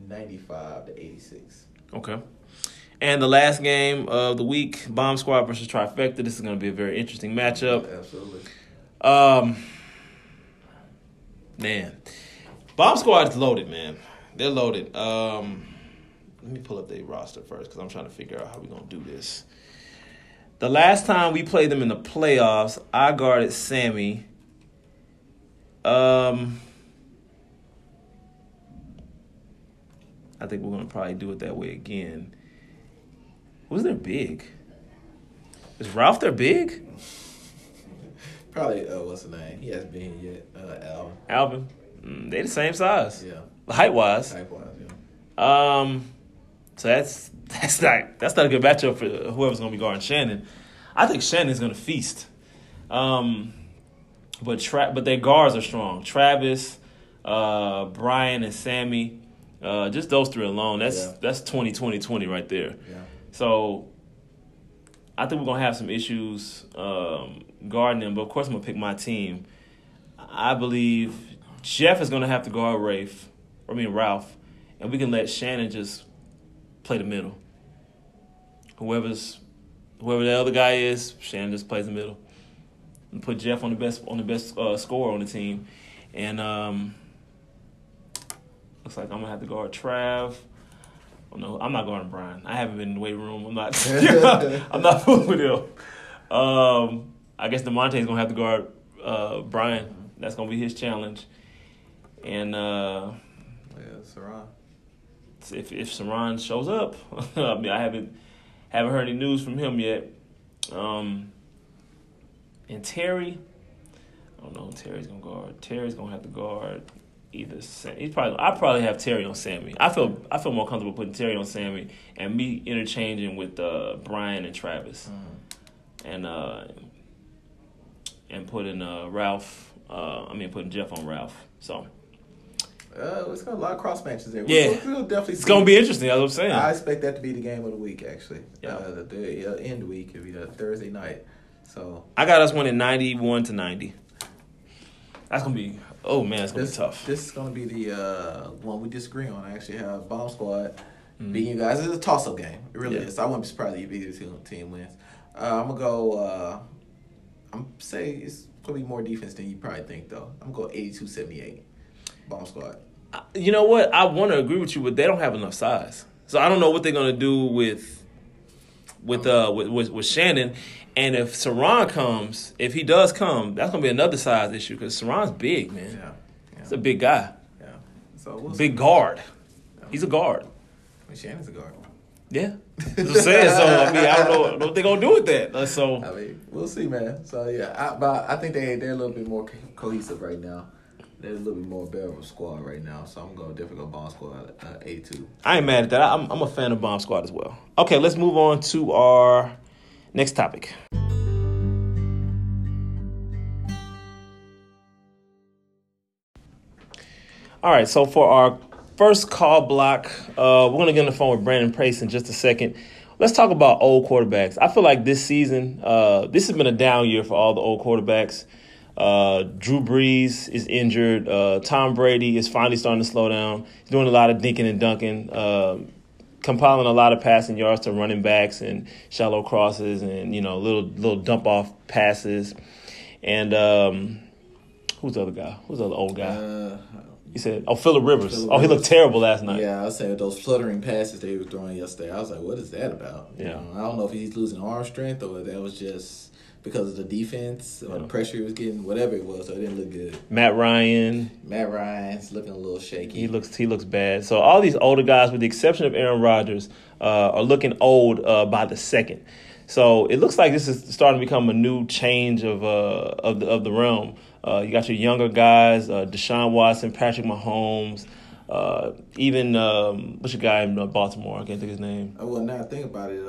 95 to 86. Okay. And the last game of the week, Bomb Squad versus Trifecta. This is going to be a very interesting matchup. Absolutely. Um, man, Bomb Squad is loaded, man. They're loaded. Um, let me pull up their roster first because I'm trying to figure out how we're gonna do this. The last time we played them in the playoffs, I guarded Sammy. Um, I think we're gonna probably do it that way again. Who's their big? Is Ralph their big? Probably uh, what's the name? He hasn't been here yet. Uh, Alvin. Alvin? Mm, they the same size. Yeah. Height wise. Type wise, yeah. Um, so that's (laughs) that's not that's not a good matchup for whoever's gonna be guarding Shannon. I think Shannon's gonna feast. Um, but tra- but their guards are strong. Travis, uh, Brian, and Sammy. Uh, just those three alone. That's Yeah. that's 20, 20, 20 right there. Yeah. So I think we're gonna have some issues um, guarding them. But of course, I'm gonna pick my team. I believe Jeff is gonna have to guard Rafe. I mean Ralph, and we can let Shannon just play the middle. Whoever's whoever the other guy is, Shannon just plays the middle. And put Jeff on the best on the best uh, scorer on the team, and um, looks like I'm gonna have to guard Trav. Oh, no, I'm not guarding Brian. I haven't been in the weight room. I'm not. (laughs) (laughs) I'm not fooling with him. Um, I guess Demonte's gonna have to guard uh, Brian. That's gonna be his challenge. And uh, Yeah, Saran. if if Saran shows up, (laughs) I mean I haven't haven't heard any news from him yet. Um, and Terry, I don't know. Terry's gonna guard. Terry's gonna have to guard either. Sam, he's probably. I probably have Terry on Sammy. I feel I feel more comfortable putting Terry on Sammy and me interchanging with uh, Brian and Travis, and uh, and putting uh, Ralph. Uh, I mean putting Jeff on Ralph. So Uh, it's got a lot of cross matches there. Yeah. We'll, we'll definitely. it's gonna be interesting. That's what I'm saying. I expect that to be the game of the week, actually. Yeah. Uh, the, the uh, end week. It'll be a Thursday night. So I got us winning ninety-one to ninety. That's gonna be. Oh man, it's gonna This be tough. This is gonna be the uh, one we disagree on. I actually have Bomb Squad Mm-hmm. beating you guys. It's a toss up game. It really Yeah. is. I wouldn't be surprised if either team, team wins. Uh, I'm gonna go. Uh, I'm say it's gonna be more defense than you probably think though. I'm gonna go 82-78. Bomb Squad. You know what? I want to agree with you, but they don't have enough size. So I don't know what they're gonna do with with uh with with, with Shannon. And if Saran comes, if he does come, that's gonna be another size issue because Saran's big, man. Yeah. Yeah. He's a big guy, yeah. So we'll big guard. He's a guard. See. Shannon's a guard. Yeah, (laughs) that's what I'm saying. So I mean, I don't know what they're gonna do with that. So I mean, we'll see, man. So yeah, I, but I think they they're a little bit more co- cohesive right now. They're a little bit more better of a squad right now. So I'm going to definitely go Bomb Squad uh, A two. I ain't mad at that. I'm, I'm a fan of Bomb Squad as well. Okay, let's move on to our next topic. All right, so for our first call block, uh, we're going to get on the phone with Brandon Pace in just a second. Let's talk about old quarterbacks. I feel like this season, uh, this has been a down year for all the old quarterbacks. Uh, Drew Brees is injured. Uh, Tom Brady is finally starting to slow down. He's doing a lot of dinking and dunking, uh, compiling a lot of passing yards to running backs and shallow crosses and you know little little dump off passes. And um, who's the other guy? Who's the other old guy? Uh, He said, "Oh, Philip Rivers. Phillip oh, he looked terrible last night." yeah, I was saying those fluttering passes they were throwing yesterday. I was like, what is that about? You Yeah. know, I don't know if he's losing arm strength or if that was just because of the defense or the pressure he was getting, whatever it was. So it didn't look good. Matt Ryan, Matt Ryan's looking a little shaky. he looks he looks bad. So all these older guys, with the exception of Aaron Rodgers, uh, are looking old uh, by the second. So it looks like this is starting to become a new change of uh, of the of the realm. Uh, you got your younger guys, uh, Deshaun Watson, Patrick Mahomes, uh, even um, what's your guy in Baltimore? I can't think of his name. Oh, well, now I think about it,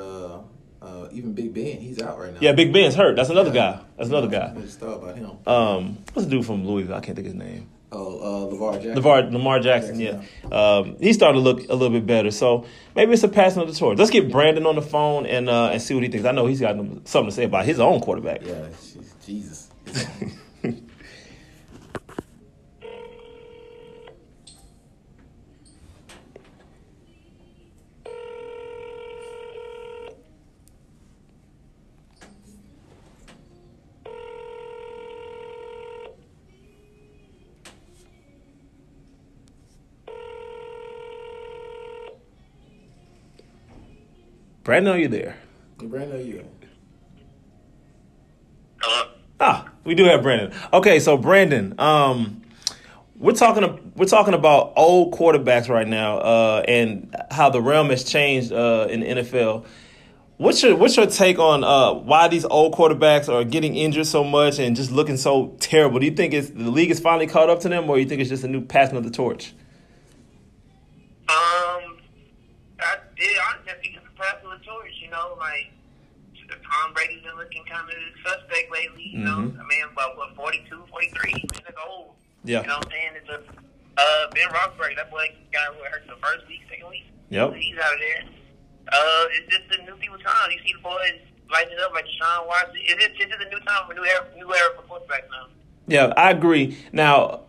uh, even Big Ben, he's out right now. Yeah, Big Ben's hurt. That's another Yeah. guy. That's another I guy. just thought about him. Um, what's the dude from Louisville? I can't think of his name. Oh, uh, LeVar Jackson. Lamar, Lamar Jackson, yeah. Um, he's starting to look a little bit better. So maybe it's a passing of the torch. Let's get Brandon on the phone and uh, and see what he thinks. I know he's got something to say about his own quarterback. Yeah, Jesus. (laughs) Brandon, are you there? Brandon, are you. Hello. Ah, we do have Brandon. Okay, so Brandon, um, we're talking we're talking about old quarterbacks right now, uh, and how the realm has changed uh, in the NFL. What's your what's your take on uh, why these old quarterbacks are getting injured so much and just looking so terrible? Do you think it's the league is finally caught up to them, or you think it's just a new passing of the torch? Um, I did. I just think it's a pass of the torch. You know, like Tom Brady's been looking suspect lately. You know, Mhm. I mean, about what 42, 43. Man, that's old. Yeah. You know what I'm saying? It's a uh, Ben Roethlisberger. That boy got hurt the first week, second week. Yep. He's out of there. Uh, it's just a new people time. You see the boys lighting up like Sean Watson. It's just, it's just a new time, a new era, new era for quarterbacks now. Yeah, I agree. Now,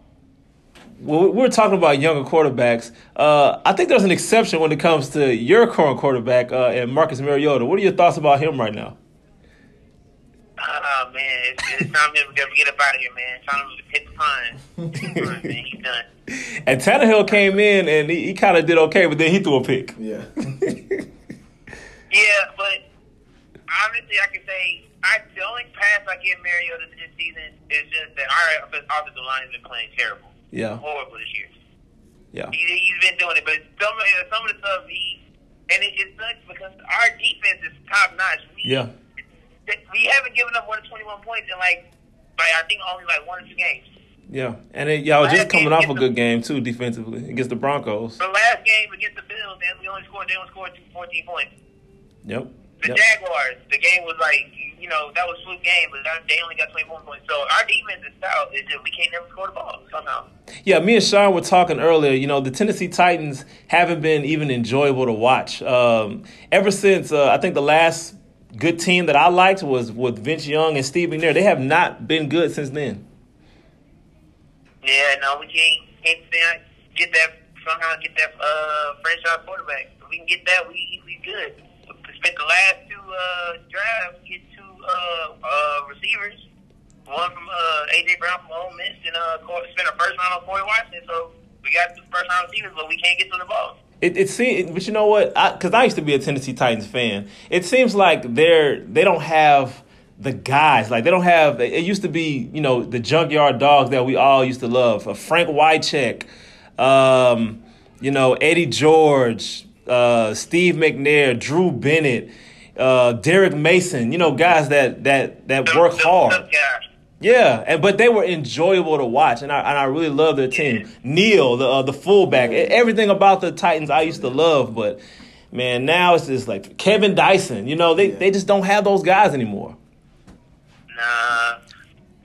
when we're talking about younger quarterbacks. Uh, I think there's an exception when it comes to your current quarterback uh, and Marcus Mariota. What are your thoughts about him right now? Ah, man, it's, it's time for him to get up out of here, man. Time to hit the pine. Hit the pine, man. He's done. (laughs) And Tannehill came in and he, he kind of did okay, but then he threw a pick. Yeah. (laughs) Yeah, but honestly, I can say I the only pass I give Mariota this season is just that our offensive line has been playing terrible, Yeah, horrible this year. yeah, He, he's been doing it, but some some of the stuff he and it, it sucks because our defense is top notch. We, yeah. We haven't given up more than twenty one points in like like I think only like one or two games. Yeah, and it, y'all just coming off a good game too defensively against the Broncos. The last game against the Bills, man, we only scored they only scored two, 14 points. Yep. The yep. Jaguars, the game was like, you know, that was a fluke game, but they only got 24 points. So our defense is stout. It's just we can't never score the ball somehow. Yeah, me and Sean were talking earlier. You know, the Tennessee Titans haven't been even enjoyable to watch. Um, ever since uh, I think the last good team that I liked was with Vince Young and Steve McNair. They have not been good since then. Yeah, no, we can't can't get that somehow get that uh franchise quarterback. If we can get that, we we good. We spent the last two uh drives get two uh uh receivers. One from uh AJ Brown from Ole Miss and uh spent a first round on Corey Washington. So we got two first round receivers, but we can't get to the ball. It, it seems, but you know what? Because I, used to be a Tennessee Titans fan. It seems like they're they don't have the guys. Like they don't have. It used to be, you know, the junkyard dogs that we all used to love. Uh, Frank Wycheck, um, you know, Eddie George, uh, Steve McNair, Drew Bennett, uh, Derrick Mason. You know, guys that that that work hard. Yeah, and but they were enjoyable to watch, and I and I really love their team. Neal, the uh, the fullback, everything about the Titans I used to love, but man, now it's just like Kevin Dyson. You know, they they just don't have those guys anymore. Nah.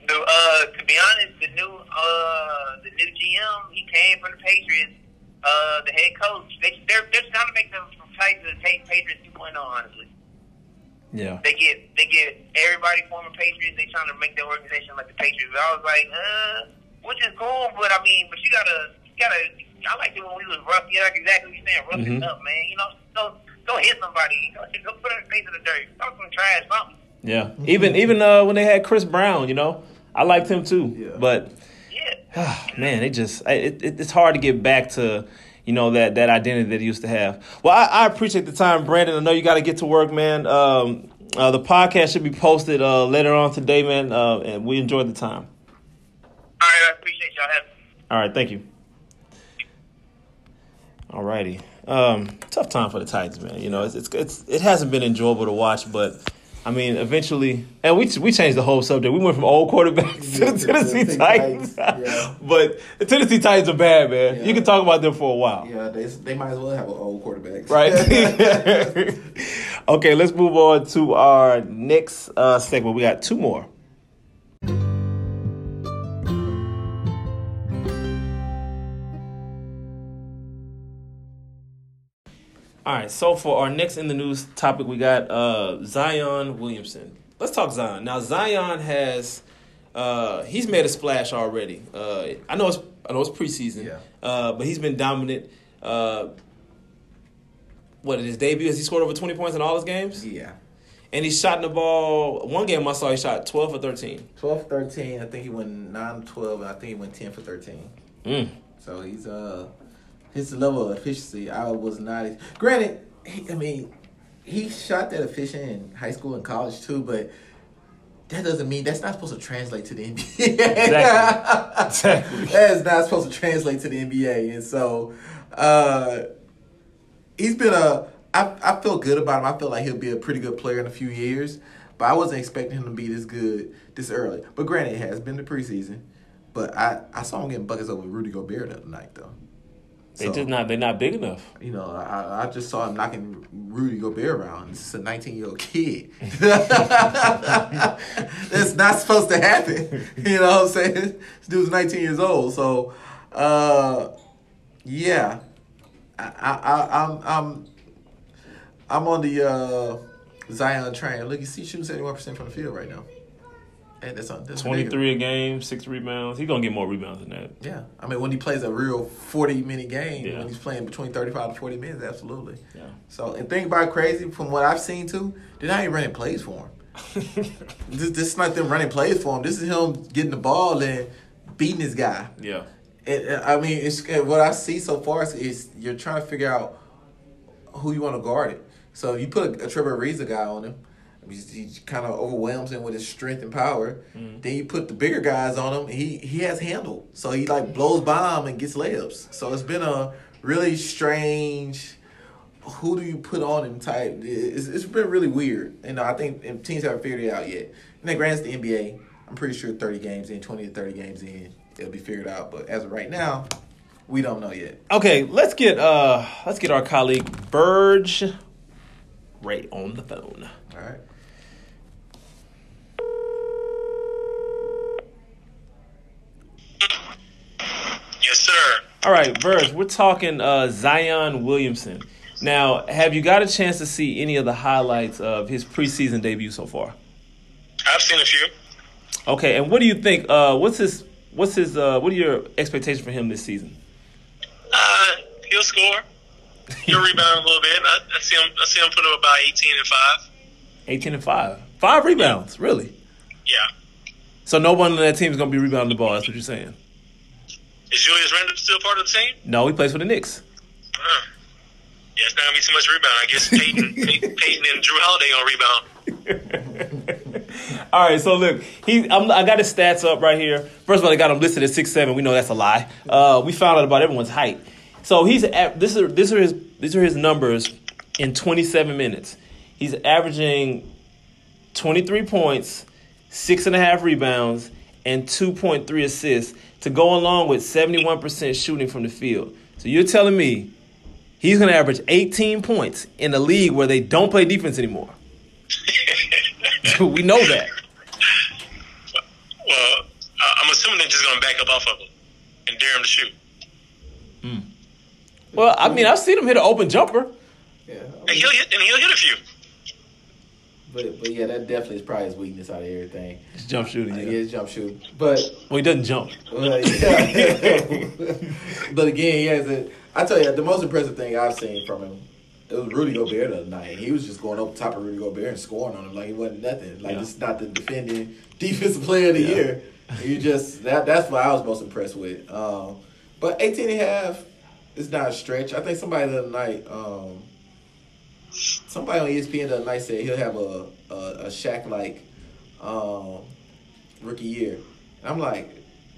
The, uh, to be honest, the new uh, the new GM, he came from the Patriots. Uh, the head coach, they, they're they're trying to make them Titans the Patriots 2.0. Honestly, Yeah, they get they get everybody former Patriots. They trying to make their organization like the Patriots. But I was like, uh, which is cool, but I mean, but you gotta you gotta. I liked it when we was rough. Yeah, like exactly what you're saying, rough Mhm. it up, man. You know, don't don't hit somebody. Go, go put it in the face of the dirt. Talk some trash, something. yeah. Even even uh, when they had Chris Brown, you know, I liked him too. Yeah. But Yeah. (sighs) man, they just it, it, it's hard to get back to you know that that identity that he used to have. Well, I, I appreciate the time, Brandon. I know you got to get to work, man. Um, uh, the podcast should be posted uh, later on today, man, uh, and we enjoyed the time. All right, I appreciate y'all having. me. All right, thank you. All righty. Um, tough time for the Titans, man. You know, it's, it's it's it hasn't been enjoyable to watch, but I mean, eventually, and we we changed the whole subject. We went from old quarterbacks to the the Tennessee Tennessee Titans. Titans, yeah. but the Tennessee Titans are bad, man. Yeah. You can talk about them for a while. Yeah, they they might as well have an old quarterback. Right. (laughs) (laughs) okay, let's move on to our next uh, segment. We got two more. All right, so for our next in the news topic, we got uh, Zion Williamson. Let's talk Zion. Now, Zion has uh, he's made a splash already. Uh, I know it's I know it's preseason, Yeah. uh, but he's been dominant. Uh, what in his debut has he scored over twenty points in all his games? yeah. And he shot in the ball. One game I saw he shot twelve or thirteen. 12 13. I think he went 9 12, and I think he went 10 for 13. Mm. So he's uh his level of efficiency. I was not. Granted, he, I mean, he shot that efficient in high school and college too, but that doesn't mean that's not supposed to translate to the (laughs) NBA. Exactly. Exactly. that is not supposed to translate to the NBA, and so uh, he's been a. I I feel good about him. I feel like he'll be a pretty good player in a few years, but I wasn't expecting him to be this good this early. But granted, it has been the preseason. But I, I saw him getting buckets over Rudy Gobert the other night though. They So, just not. They're not big enough. You know, I, I just saw him knocking Rudy Gobert around. This is a 19 year old kid. (laughs) (laughs) That's not supposed to happen. You know what I'm saying? This dude's 19 years old. So, uh, yeah, I, I, I, I'm, I'm, I'm on the uh, Zion train. Look, you see, shooting 71 percent from the field right now. That's that's uh, nigga. three a game, six rebounds. He's gonna get more rebounds than that. Yeah, I mean when he plays a real forty minute game, Yeah. when he's playing between thirty five to forty minutes, absolutely. Yeah. So and think about crazy from what I've seen too, they're not even running plays for him. (laughs) This, this is not them running plays for him. This is him getting the ball and beating this guy. yeah. And, I mean, it's what I see so far is, is you're trying to figure out who you want to guard it. So if you put a, a Trevor Ariza guy on him. He, kind of overwhelms him with his strength and power. Then you put the bigger guys on him. He he has handle, so he like blows by him and gets layups. So it's been a really strange. Who do you put on him type? It's, it's been really weird, and I think and teams haven't figured it out yet. And then granted, it's the NBA. I'm pretty sure 30 games in, 20 to 30 games in, it'll be figured out. But as of right now, we don't know yet. Okay, let's get uh let's get our colleague Burge Ray on the phone. All right. Yes, sir. All right, Burge, we're talking uh, Zion Williamson. Now, have you got a chance to see any of the highlights of his preseason debut so far? I've seen a few. Okay, and what do you think? Uh, what's his what's his uh, what are your expectations for him this season? Uh, he'll score. He'll rebound a little bit. I, I see him. I see him put up about eighteen and five. 18 and five, five rebounds, really. Yeah. So no one on that team is going to be rebounding the ball. That's what you're saying. Is Julius Randle still part of the team? No, he plays for the Knicks. Uh, yeah, it's not gonna be too much rebound. I guess Peyton, (laughs) Peyton, Peyton and Jrue Holiday on rebound. (laughs) All right, so look, he I'm, I got his stats up right here. First of all, I got him listed at six seven. We know that's a lie. Uh, we found out about everyone's height. So he's at, this is this are his these are his numbers in 27 minutes. He's averaging 23 points, six and a half rebounds, and 2.3 assists to go along with 71% shooting from the field. So you're telling me he's going to average 18 points in a league where they don't play defense anymore? (laughs) we know that. Well, uh, I'm assuming they're just gonna back up off of him and dare him to shoot. Well, I mean, I've seen him hit an open jumper. Yeah, I And he'll hit. And he'll hit a few. But but yeah, that definitely is probably his weakness out of everything. It's jump shooting. Uh, Yeah. yeah, his jump shooting, but Well, he doesn't jump. (laughs) Yeah. (laughs) but again, he has a. I tell you, the most impressive thing I've seen from him, it was Rudy Gobert the other night. He was just going over top of Rudy Gobert and scoring on him like he wasn't nothing. Like Yeah. it's not the defending (laughs) defensive player of the Yeah. year. You just that that's what I was most impressed with. Um, but 18 and a half is not a stretch. I think somebody the other night, um, somebody on ESPN the other night said he'll have a a, a Shaq like um, rookie year. And I'm like,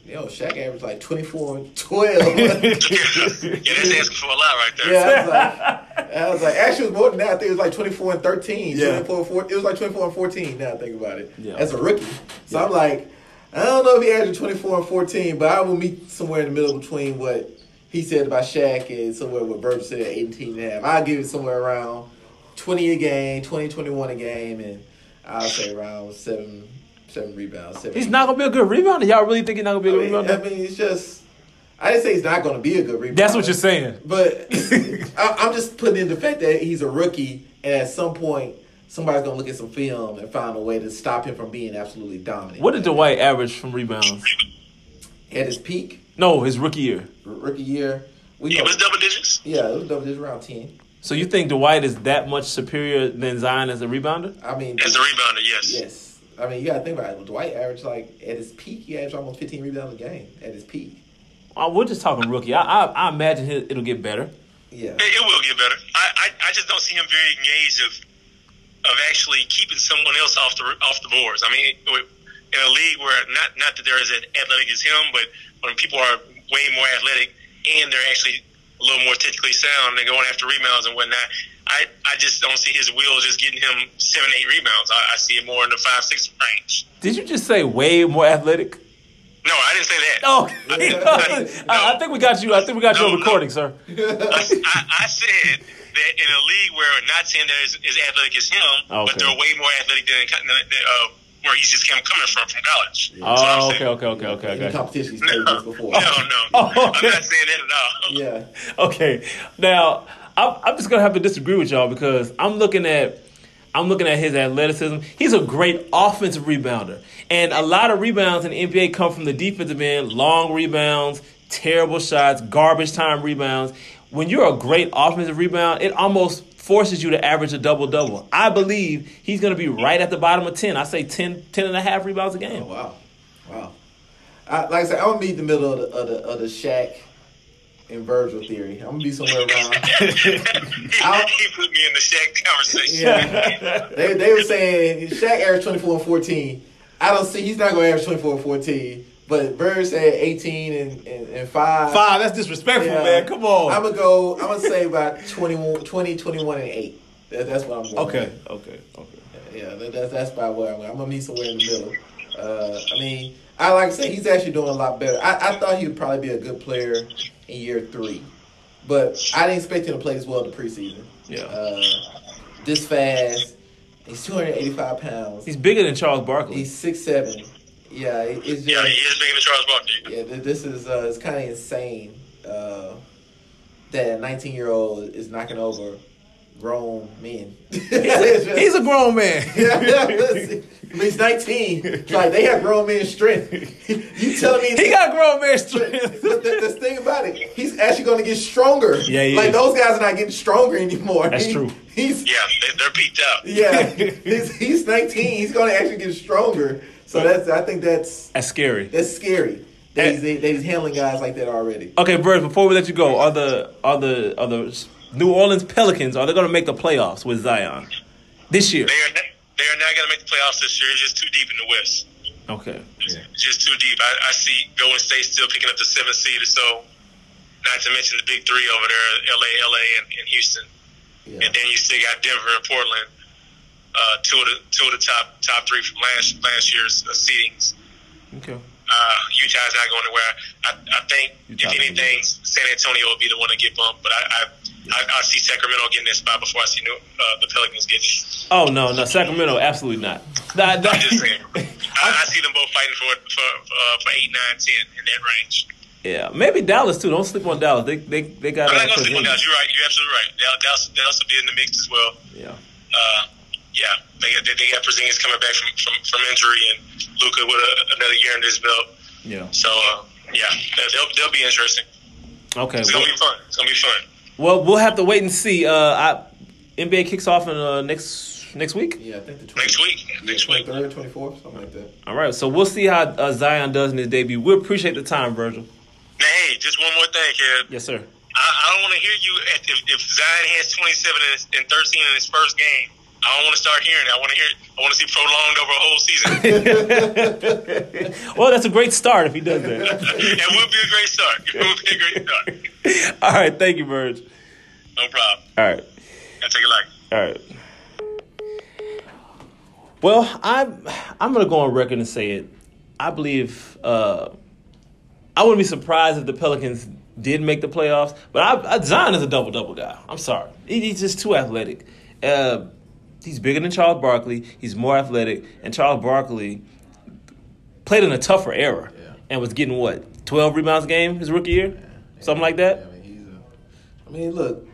yo, Shaq averaged like 24 and 12. (laughs) yeah, (laughs) that's asking for a lot right there. Yeah, I was like, I was like, actually, it was more than that. I think it was like 24 and 13. Yeah. 24, and 4, it was like 24 and 14 now I think about it. Yeah. As a rookie. So Yeah. I'm like, I don't know if he averaged 24 and 14, but I will meet somewhere in the middle between what he said about Shaq and somewhere what Bird said 18 and a half. I'll give it somewhere around 20 a game, 20, 21 a game, and I'll say around seven, seven rebounds. Seven He's not gonna be a good rebounder. Y'all really think he's not gonna be a good mean, I mean, it's just. I didn't say he's not going to be a good rebounder. That's what you're saying. But (laughs) I, I'm just putting in the fact that he's a rookie, and at some point, somebody's going to look at some film and find a way to stop him from being absolutely dominant. What did Dwight average from rebounds? At his peak, No, his rookie year. r- rookie year, we It know, was double digits. yeah, it was double digits around ten. So you think Dwight is that much superior than Zion as a rebounder? I mean, As a rebounder, yes. yes. I mean, you got to think about it. Dwight averaged like at his peak, he averaged almost 15 rebounds a game at his peak. Uh, we're just talking rookie. I I, I imagine he- it'll get better. Yeah. It, it will get better. I, I, I just don't see him very engaged of of actually keeping someone else off the off the boards. I mean, in a league where not not that they're as athletic as him, but when people are way more athletic and they're actually a little more technically sound, they're going after rebounds and whatnot. I, I just don't see his wheels just getting him seven, eight rebounds. I, I see it more in the five, six range. Did you just say way more athletic? No, I didn't say that. Oh, (laughs) I, I think we got you. I think we got you on recording, sir. I, (laughs) I, I said that in a league where not saying that is as athletic as him, Okay. but they're way more athletic than, than uh, where he's just came coming from from college. That's what Oh, I'm okay, okay, okay, okay, In the okay. competition, No, before. no, no. (laughs) Oh, okay. I'm not saying that at all. Yeah. Okay, now I'm, I'm just gonna have to disagree with y'all because I'm looking at I'm looking at his athleticism. He's a great offensive rebounder, and a lot of rebounds in the NBA come from the defensive end, long rebounds, terrible shots, garbage time rebounds. When you're a great offensive rebound, it almost forces you to average a double double. I believe he's going to be right at the bottom of 10. I say 10, 10 and a half rebounds a Oh, game. wow. Wow. I, like I said, I'm going to meet the middle of the, of the, of the Shaq and Virgil theory. I'm going to be somewhere around. (laughs) he, I'll- he put me in the Shaq conversation. Yeah. they, they were saying Shaq averaged 24 and 14. I don't see, he's not going to average 24 and 14. But Bird said 18 and, and, and 5. Five, that's disrespectful, Yeah. man. Come on. I'm going to go, I'm going to say about 21, 20, 21 and 8. That, that's what I'm going okay, okay, okay. Yeah, that, that's that's about where I'm. going. I'm gonna meet somewhere in the middle. Uh, I mean, I like to say he's actually doing a lot better. I, I thought he would probably be a good player in year three, but I didn't expect him to play as well in the preseason. Yeah. Uh, this fast. He's 285 pounds. He's bigger than Charles Barkley. He's six seven. Yeah, it- it's just Yeah, he is bigger than Charles Barkley. yeah. This is uh, it's kind of insane uh, that a 19 year old is knocking over grown men. It's just- He's a grown man. (laughs) yeah, yeah, listen. He's 19. It's like they have grown men strength. you telling me He got grown man strength. But the, the thing about it, he's actually going to get stronger. Yeah, he like is. those guys are not getting stronger anymore. That's He- true. He's Yeah, they, they're peaked up. yeah, (laughs) he's, he's 19. He's going to actually get stronger. So that's I think that's That's scary. that's scary. That he's, that he's handling guys like that already. Okay, Bird. Before we let you go, are the are the are the New Orleans Pelicans are they going to make the playoffs with Zion this year? They are not, they are not going to make the playoffs this year. It's just too deep in the West. Okay. It's just too deep. I, I see Golden State still picking up the seventh seed or so. Not to mention the big three over there, LA, LA, and, and Houston. Yeah. And then you still got Denver and Portland, uh, two of the two of the top top three from last last year's uh, seedings. Okay. Uh, Utah's not going anywhere. I, I think Utah if anything, San Antonio will be the one to get bumped. But I I, I, I see Sacramento getting that spot before I see New, uh, the Pelicans getting it. Oh no, no Sacramento, absolutely not. Nah, nah. I'm just saying. (laughs) I, I see them both fighting for for uh, for eight, nine, ten in that range. yeah, maybe Dallas too. Don't sleep on Dallas. They they they got. I'm not to sleep on Dallas. You're right. You're absolutely right. Dallas, Dallas, Dallas will be in the mix as well. Yeah. Uh, yeah, they got they, they got Porzingis coming back from from, from injury and Luka with a, another year in his belt. Yeah. So uh, yeah, they'll they'll be interesting. Okay. It's gonna be fun. It's gonna be fun. Well, we'll have to wait and see. Uh, I, NBA kicks off in uh, next next week. Yeah, I think the 20, Next week. Next week. 23rd, 24th, something like that. All right, so we'll see how uh, Zion does in his debut. We appreciate the time, Virgil. Now, hey, just one more thing, kid. Yes, sir. I, I don't want to hear you if, if Zion has 27 and, and 13 in his first game. I don't want to start hearing it. I want to hear. I want to see prolonged over a whole season. (laughs) (laughs) well, that's a great start if he does that. it would be a great start. It would be a great start. (laughs) All right, thank you, Virg. No problem. All right, I take it like. all right. Well, I'm I'm gonna go on record and say it. I believe uh, I wouldn't be surprised if the Pelicans did make the playoffs. But I, I, Zion is a double double guy. I'm sorry, he, he's just too athletic. Uh, he's bigger than Charles Barkley. He's more athletic, and Charles Barkley played in a tougher era Yeah. and was getting what 12 rebounds a game his rookie year, something like Yeah, that. I mean, he's a, I mean, look,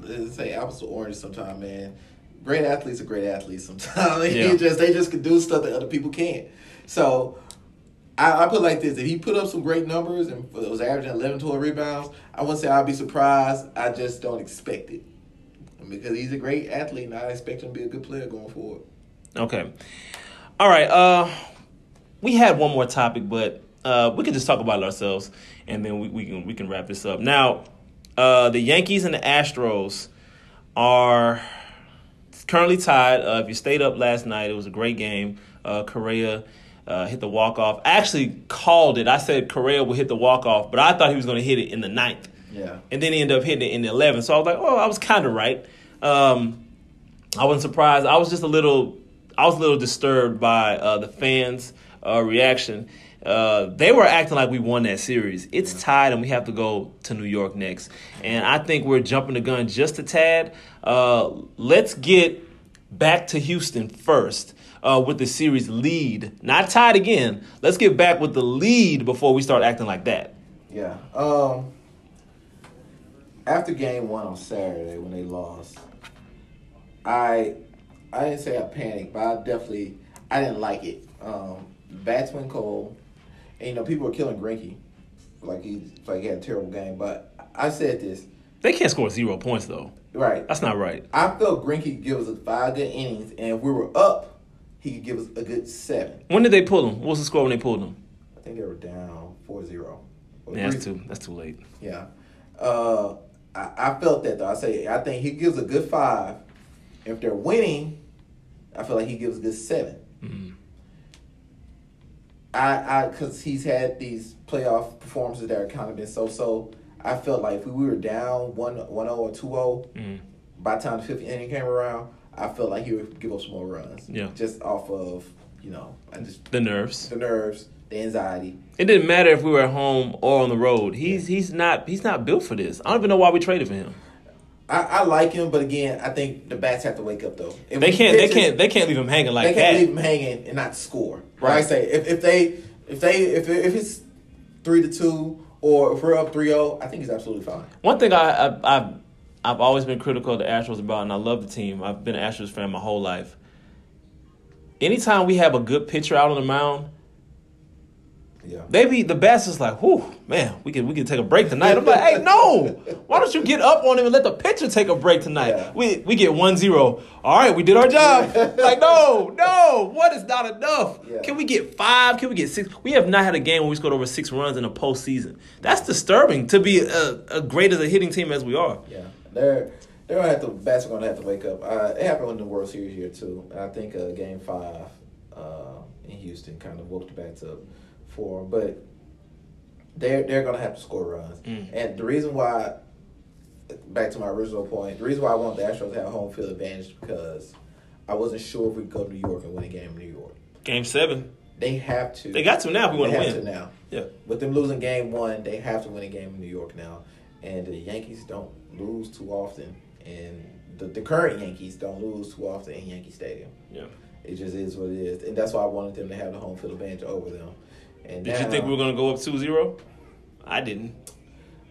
let's (sighs) say apples to oranges sometimes, man. Great athletes are great athletes sometimes. (laughs) Yeah. They just they just can do stuff that other people can't. So I, I put it like this: if he put up some great numbers and was averaging 11, 12 rebounds, I wouldn't say I'd be surprised. I just don't expect it because he's a great athlete, and I expect him to be a good player going forward. Okay. All right. Uh, we had one more topic, but uh, we could just talk about ourselves, and then we, we can we can wrap this up. Now, uh, the Yankees and the Astros are currently tied. Uh, if you stayed up last night, it was a great game. Uh, Correa uh, hit the walk off. Actually called it. I said Correa would hit the walk off, but I thought he was going to hit it in the ninth. Yeah. And then he ended up hitting it in the 11th. So I was like, oh, I was kind of right. Um, I wasn't surprised. I was just a little, I was a little disturbed by uh, the fans' uh, reaction. Uh, they were acting like we won that series. It's tied, and we have to go to New York next. And I think we're jumping the gun just a tad. Uh, let's get back to Houston first uh, with the series lead. Not tied again. Let's get back with the lead before we start acting like that. Yeah. Um. After game one on Saturday when they lost, I I didn't say I panicked, but I definitely I didn't like it. Um, bats went cold, and you know people were killing Greinke, like he like he had a terrible game. But I said this They can't score zero points though. right. That's not right. I felt Greinke could give us five good innings, and if we were up, he could give us a good seven. When did they pull him? What was the score when they pulled him? I think they were down 4-0. Yeah, that's too that's too late. Yeah. Uh, I, I felt that though. I say I think he gives a good five. If they're winning, I feel like he gives a good 7 Mhm. I I because he's had these playoff performances that are kind of been so so. I felt like if we were down 1 1 0 or 2 0, Mhm. by the time the fifth inning came around, I felt like he would give up some more runs. Yeah. Just off of, you know, I just The nerves. the nerves, the anxiety. It didn't matter if we were at home or on the road. He's he's not he's not built for this. I don't even know why we traded for him. I, I like him, but again, I think the bats have to wake up though. If They can't they can't they can't leave him hanging like that. they can't that. leave him hanging and not score. Right. Right. I say if, if they if they if if it's three to two or if we're up 3-0, I think he's absolutely fine. One thing I, I I've I've always been critical of the Astros about, and I love the team. I've been an Astros fan my whole life. anytime we have a good pitcher out on the mound, Yeah. they be the best is like, whew, man, we can we can take a break tonight. I'm like, hey, no, why don't you get up on him and let the pitcher take a break tonight? Yeah. We we get 1-0. All right, we did our job. like, no, no, what is not enough? Yeah. Can we get five? Can we get six? We have not had a game where we scored over six runs in a postseason. That's disturbing to be a, a great as a hitting team as we are. Yeah, they're they're gonna have to. Bats are gonna have to wake up. Uh, it happened in the World Series here too. I think uh, Game Five uh, in Houston kind of woke the bats up for. But they're they're gonna have to score runs. Mm. And the reason why, back to my original point, the reason why I want the Astros to have home field advantage is because I wasn't sure if we could go to New York and win a game in New York. Game seven. They have to. They got to now if we want They to have win. to now. Yeah. With them losing game one, they have to win a game in New York now. And the Yankees don't lose too often. And the, the current Yankees don't lose too often in Yankee Stadium. Yeah. It just is what it is. And that's why I wanted them to have the home field advantage over them. And Did now, you think we were going to go up 2-0? I didn't.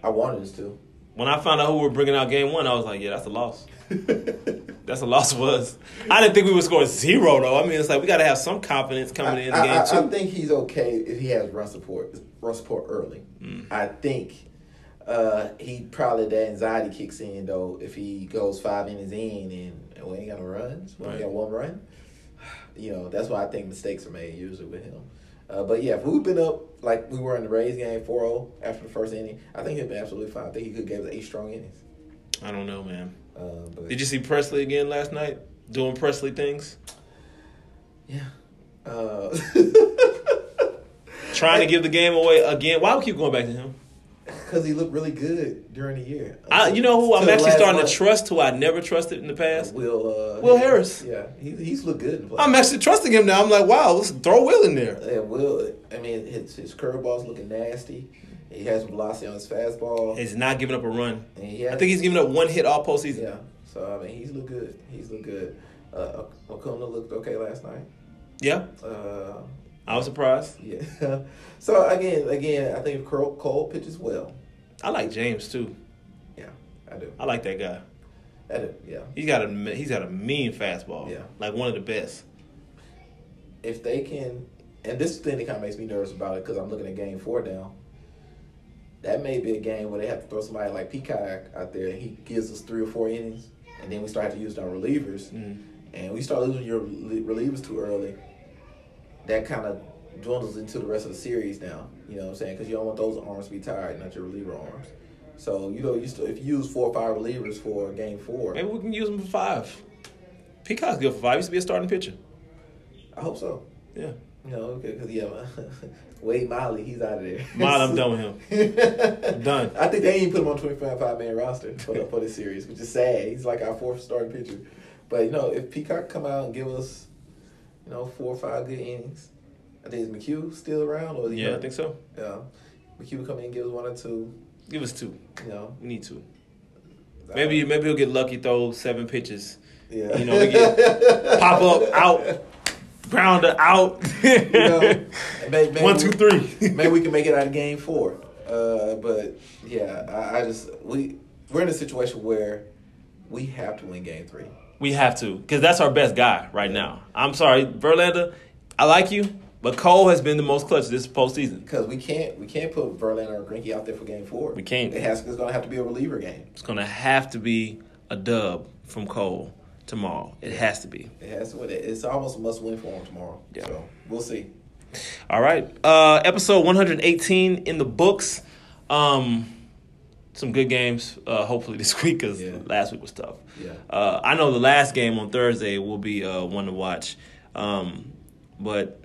I wanted us to. When I found out who we were bringing out game one, I was like, yeah, that's a loss. (laughs) That's a loss for us. I didn't think we would score zero though. I mean, it's like we got to have some confidence coming into I, game I, two. I think he's okay if he has run support, run support early. Mm. I think uh, he probably the anxiety kicks in though if he goes five innings in and, and we ain't got no runs, we only Right. got one run. (sighs) You know that's why I think mistakes are made usually with him. Uh, but yeah, if we've been up like we were in the Rays game 4-0 after the first inning, I think he'd been absolutely fine. I think he could give us eight strong innings. I don't know, man. Uh, but Did you see Pressly again last night doing Pressly things, yeah. Uh, (laughs) trying to give the game away again? Why we keep going back to him? Because he looked really good during the year. I, you know who I'm actually starting month. to trust, who I never trusted in the past. Will uh, Will Harris. Yeah, he, he's looked good. In the I'm actually trusting him now. I'm like, wow, let's throw Will in there. Yeah, Will. I mean, his his curveball's looking nasty. He has velocity on his fastball. He's not giving up a run. has, I think he's giving up one hit all postseason. Yeah. So I mean, he's looked good. He's looked good. Uh, Osuna looked okay last night. Yeah, Uh, I was surprised. yeah. (laughs) so again, again, I think Cole, Cole pitches well. I like James too. Yeah, I do. I like that guy. I do. Yeah. He's got a he's got a mean fastball. Yeah. like one of the best. if they can, and this thing that kind of makes me nervous about it because I'm looking at game four now. That may be a game where they have to throw somebody like Peacock out there. and He gives us three or four innings, and then we start to use our relievers, Mm. and we start losing your relievers too early. That kind of dwindles into the rest of the series now. You know what I'm saying? Because you don't want those arms to be tired, not your reliever arms. So you know, you still, if you use four or five relievers for game four, Maybe we can use them for five. Peacock's good for five. He used to be a starting pitcher. I hope so. Yeah, You know, because yeah, (laughs) Wade Miley, he's out of there. Miley, I'm (laughs) done with him. I'm (laughs) done. I think they ain't even put him on twenty five five man roster for the, for this series, which is sad. He's like our fourth starting pitcher. But you know, if Peacock come out and give us, you know, four or five good innings, I think is McHugh still around or is he Yeah, I think so. Yeah, McHugh come in and give us one or two. Give us two. You know, We need two. Maybe maybe he'll get lucky, throw seven pitches, yeah, you know, we get (laughs) pop up out, grounder out. you know, (laughs) maybe, maybe One, two, three. (laughs) maybe we can make it out of game four. Uh, but yeah, I, I just we we're in a situation where we have to win game three. We have to, because that's our best guy right now. I'm sorry, Verlander. I like you, but Cole has been the most clutch this postseason. Because we can't we can't put Verlander or Greinke out there for game four. We can't. It has it's gonna have to be a reliever game. It's gonna have to be a dub from Cole tomorrow. It has to be. It has to. It's almost a must win for him tomorrow. Yeah. So we'll see. All right. Uh, episode 118 in the books. Um, some good games, uh, hopefully this (laughs) week because Yeah. last week was tough. Yeah. Uh, I know the last game on Thursday will be uh, one to watch. Um, but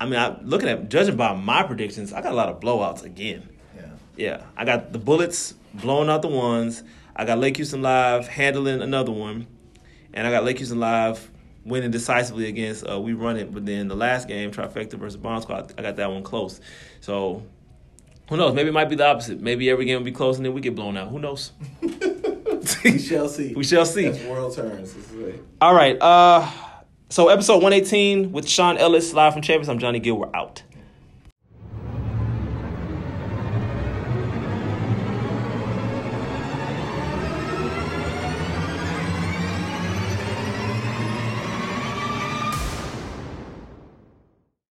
I mean, I, looking at judging by my predictions, I got a lot of blowouts again. Yeah. Yeah, I got the Bullets blowing out the ones. I got Lake Houston Live handling another one, and I got Lake Houston Live winning decisively against uh, We Run It. But then the last game, Trifecta versus Bomb Squad, I got that one close. So who knows? Maybe it might be the opposite. Maybe every game will be close and then we get blown out. Who knows? (laughs) We shall see. we shall see. That's world turns. This is it. All right. Uh, so episode 118 with Sean Ellis live from Champions. I'm Johnny Gill. We're out.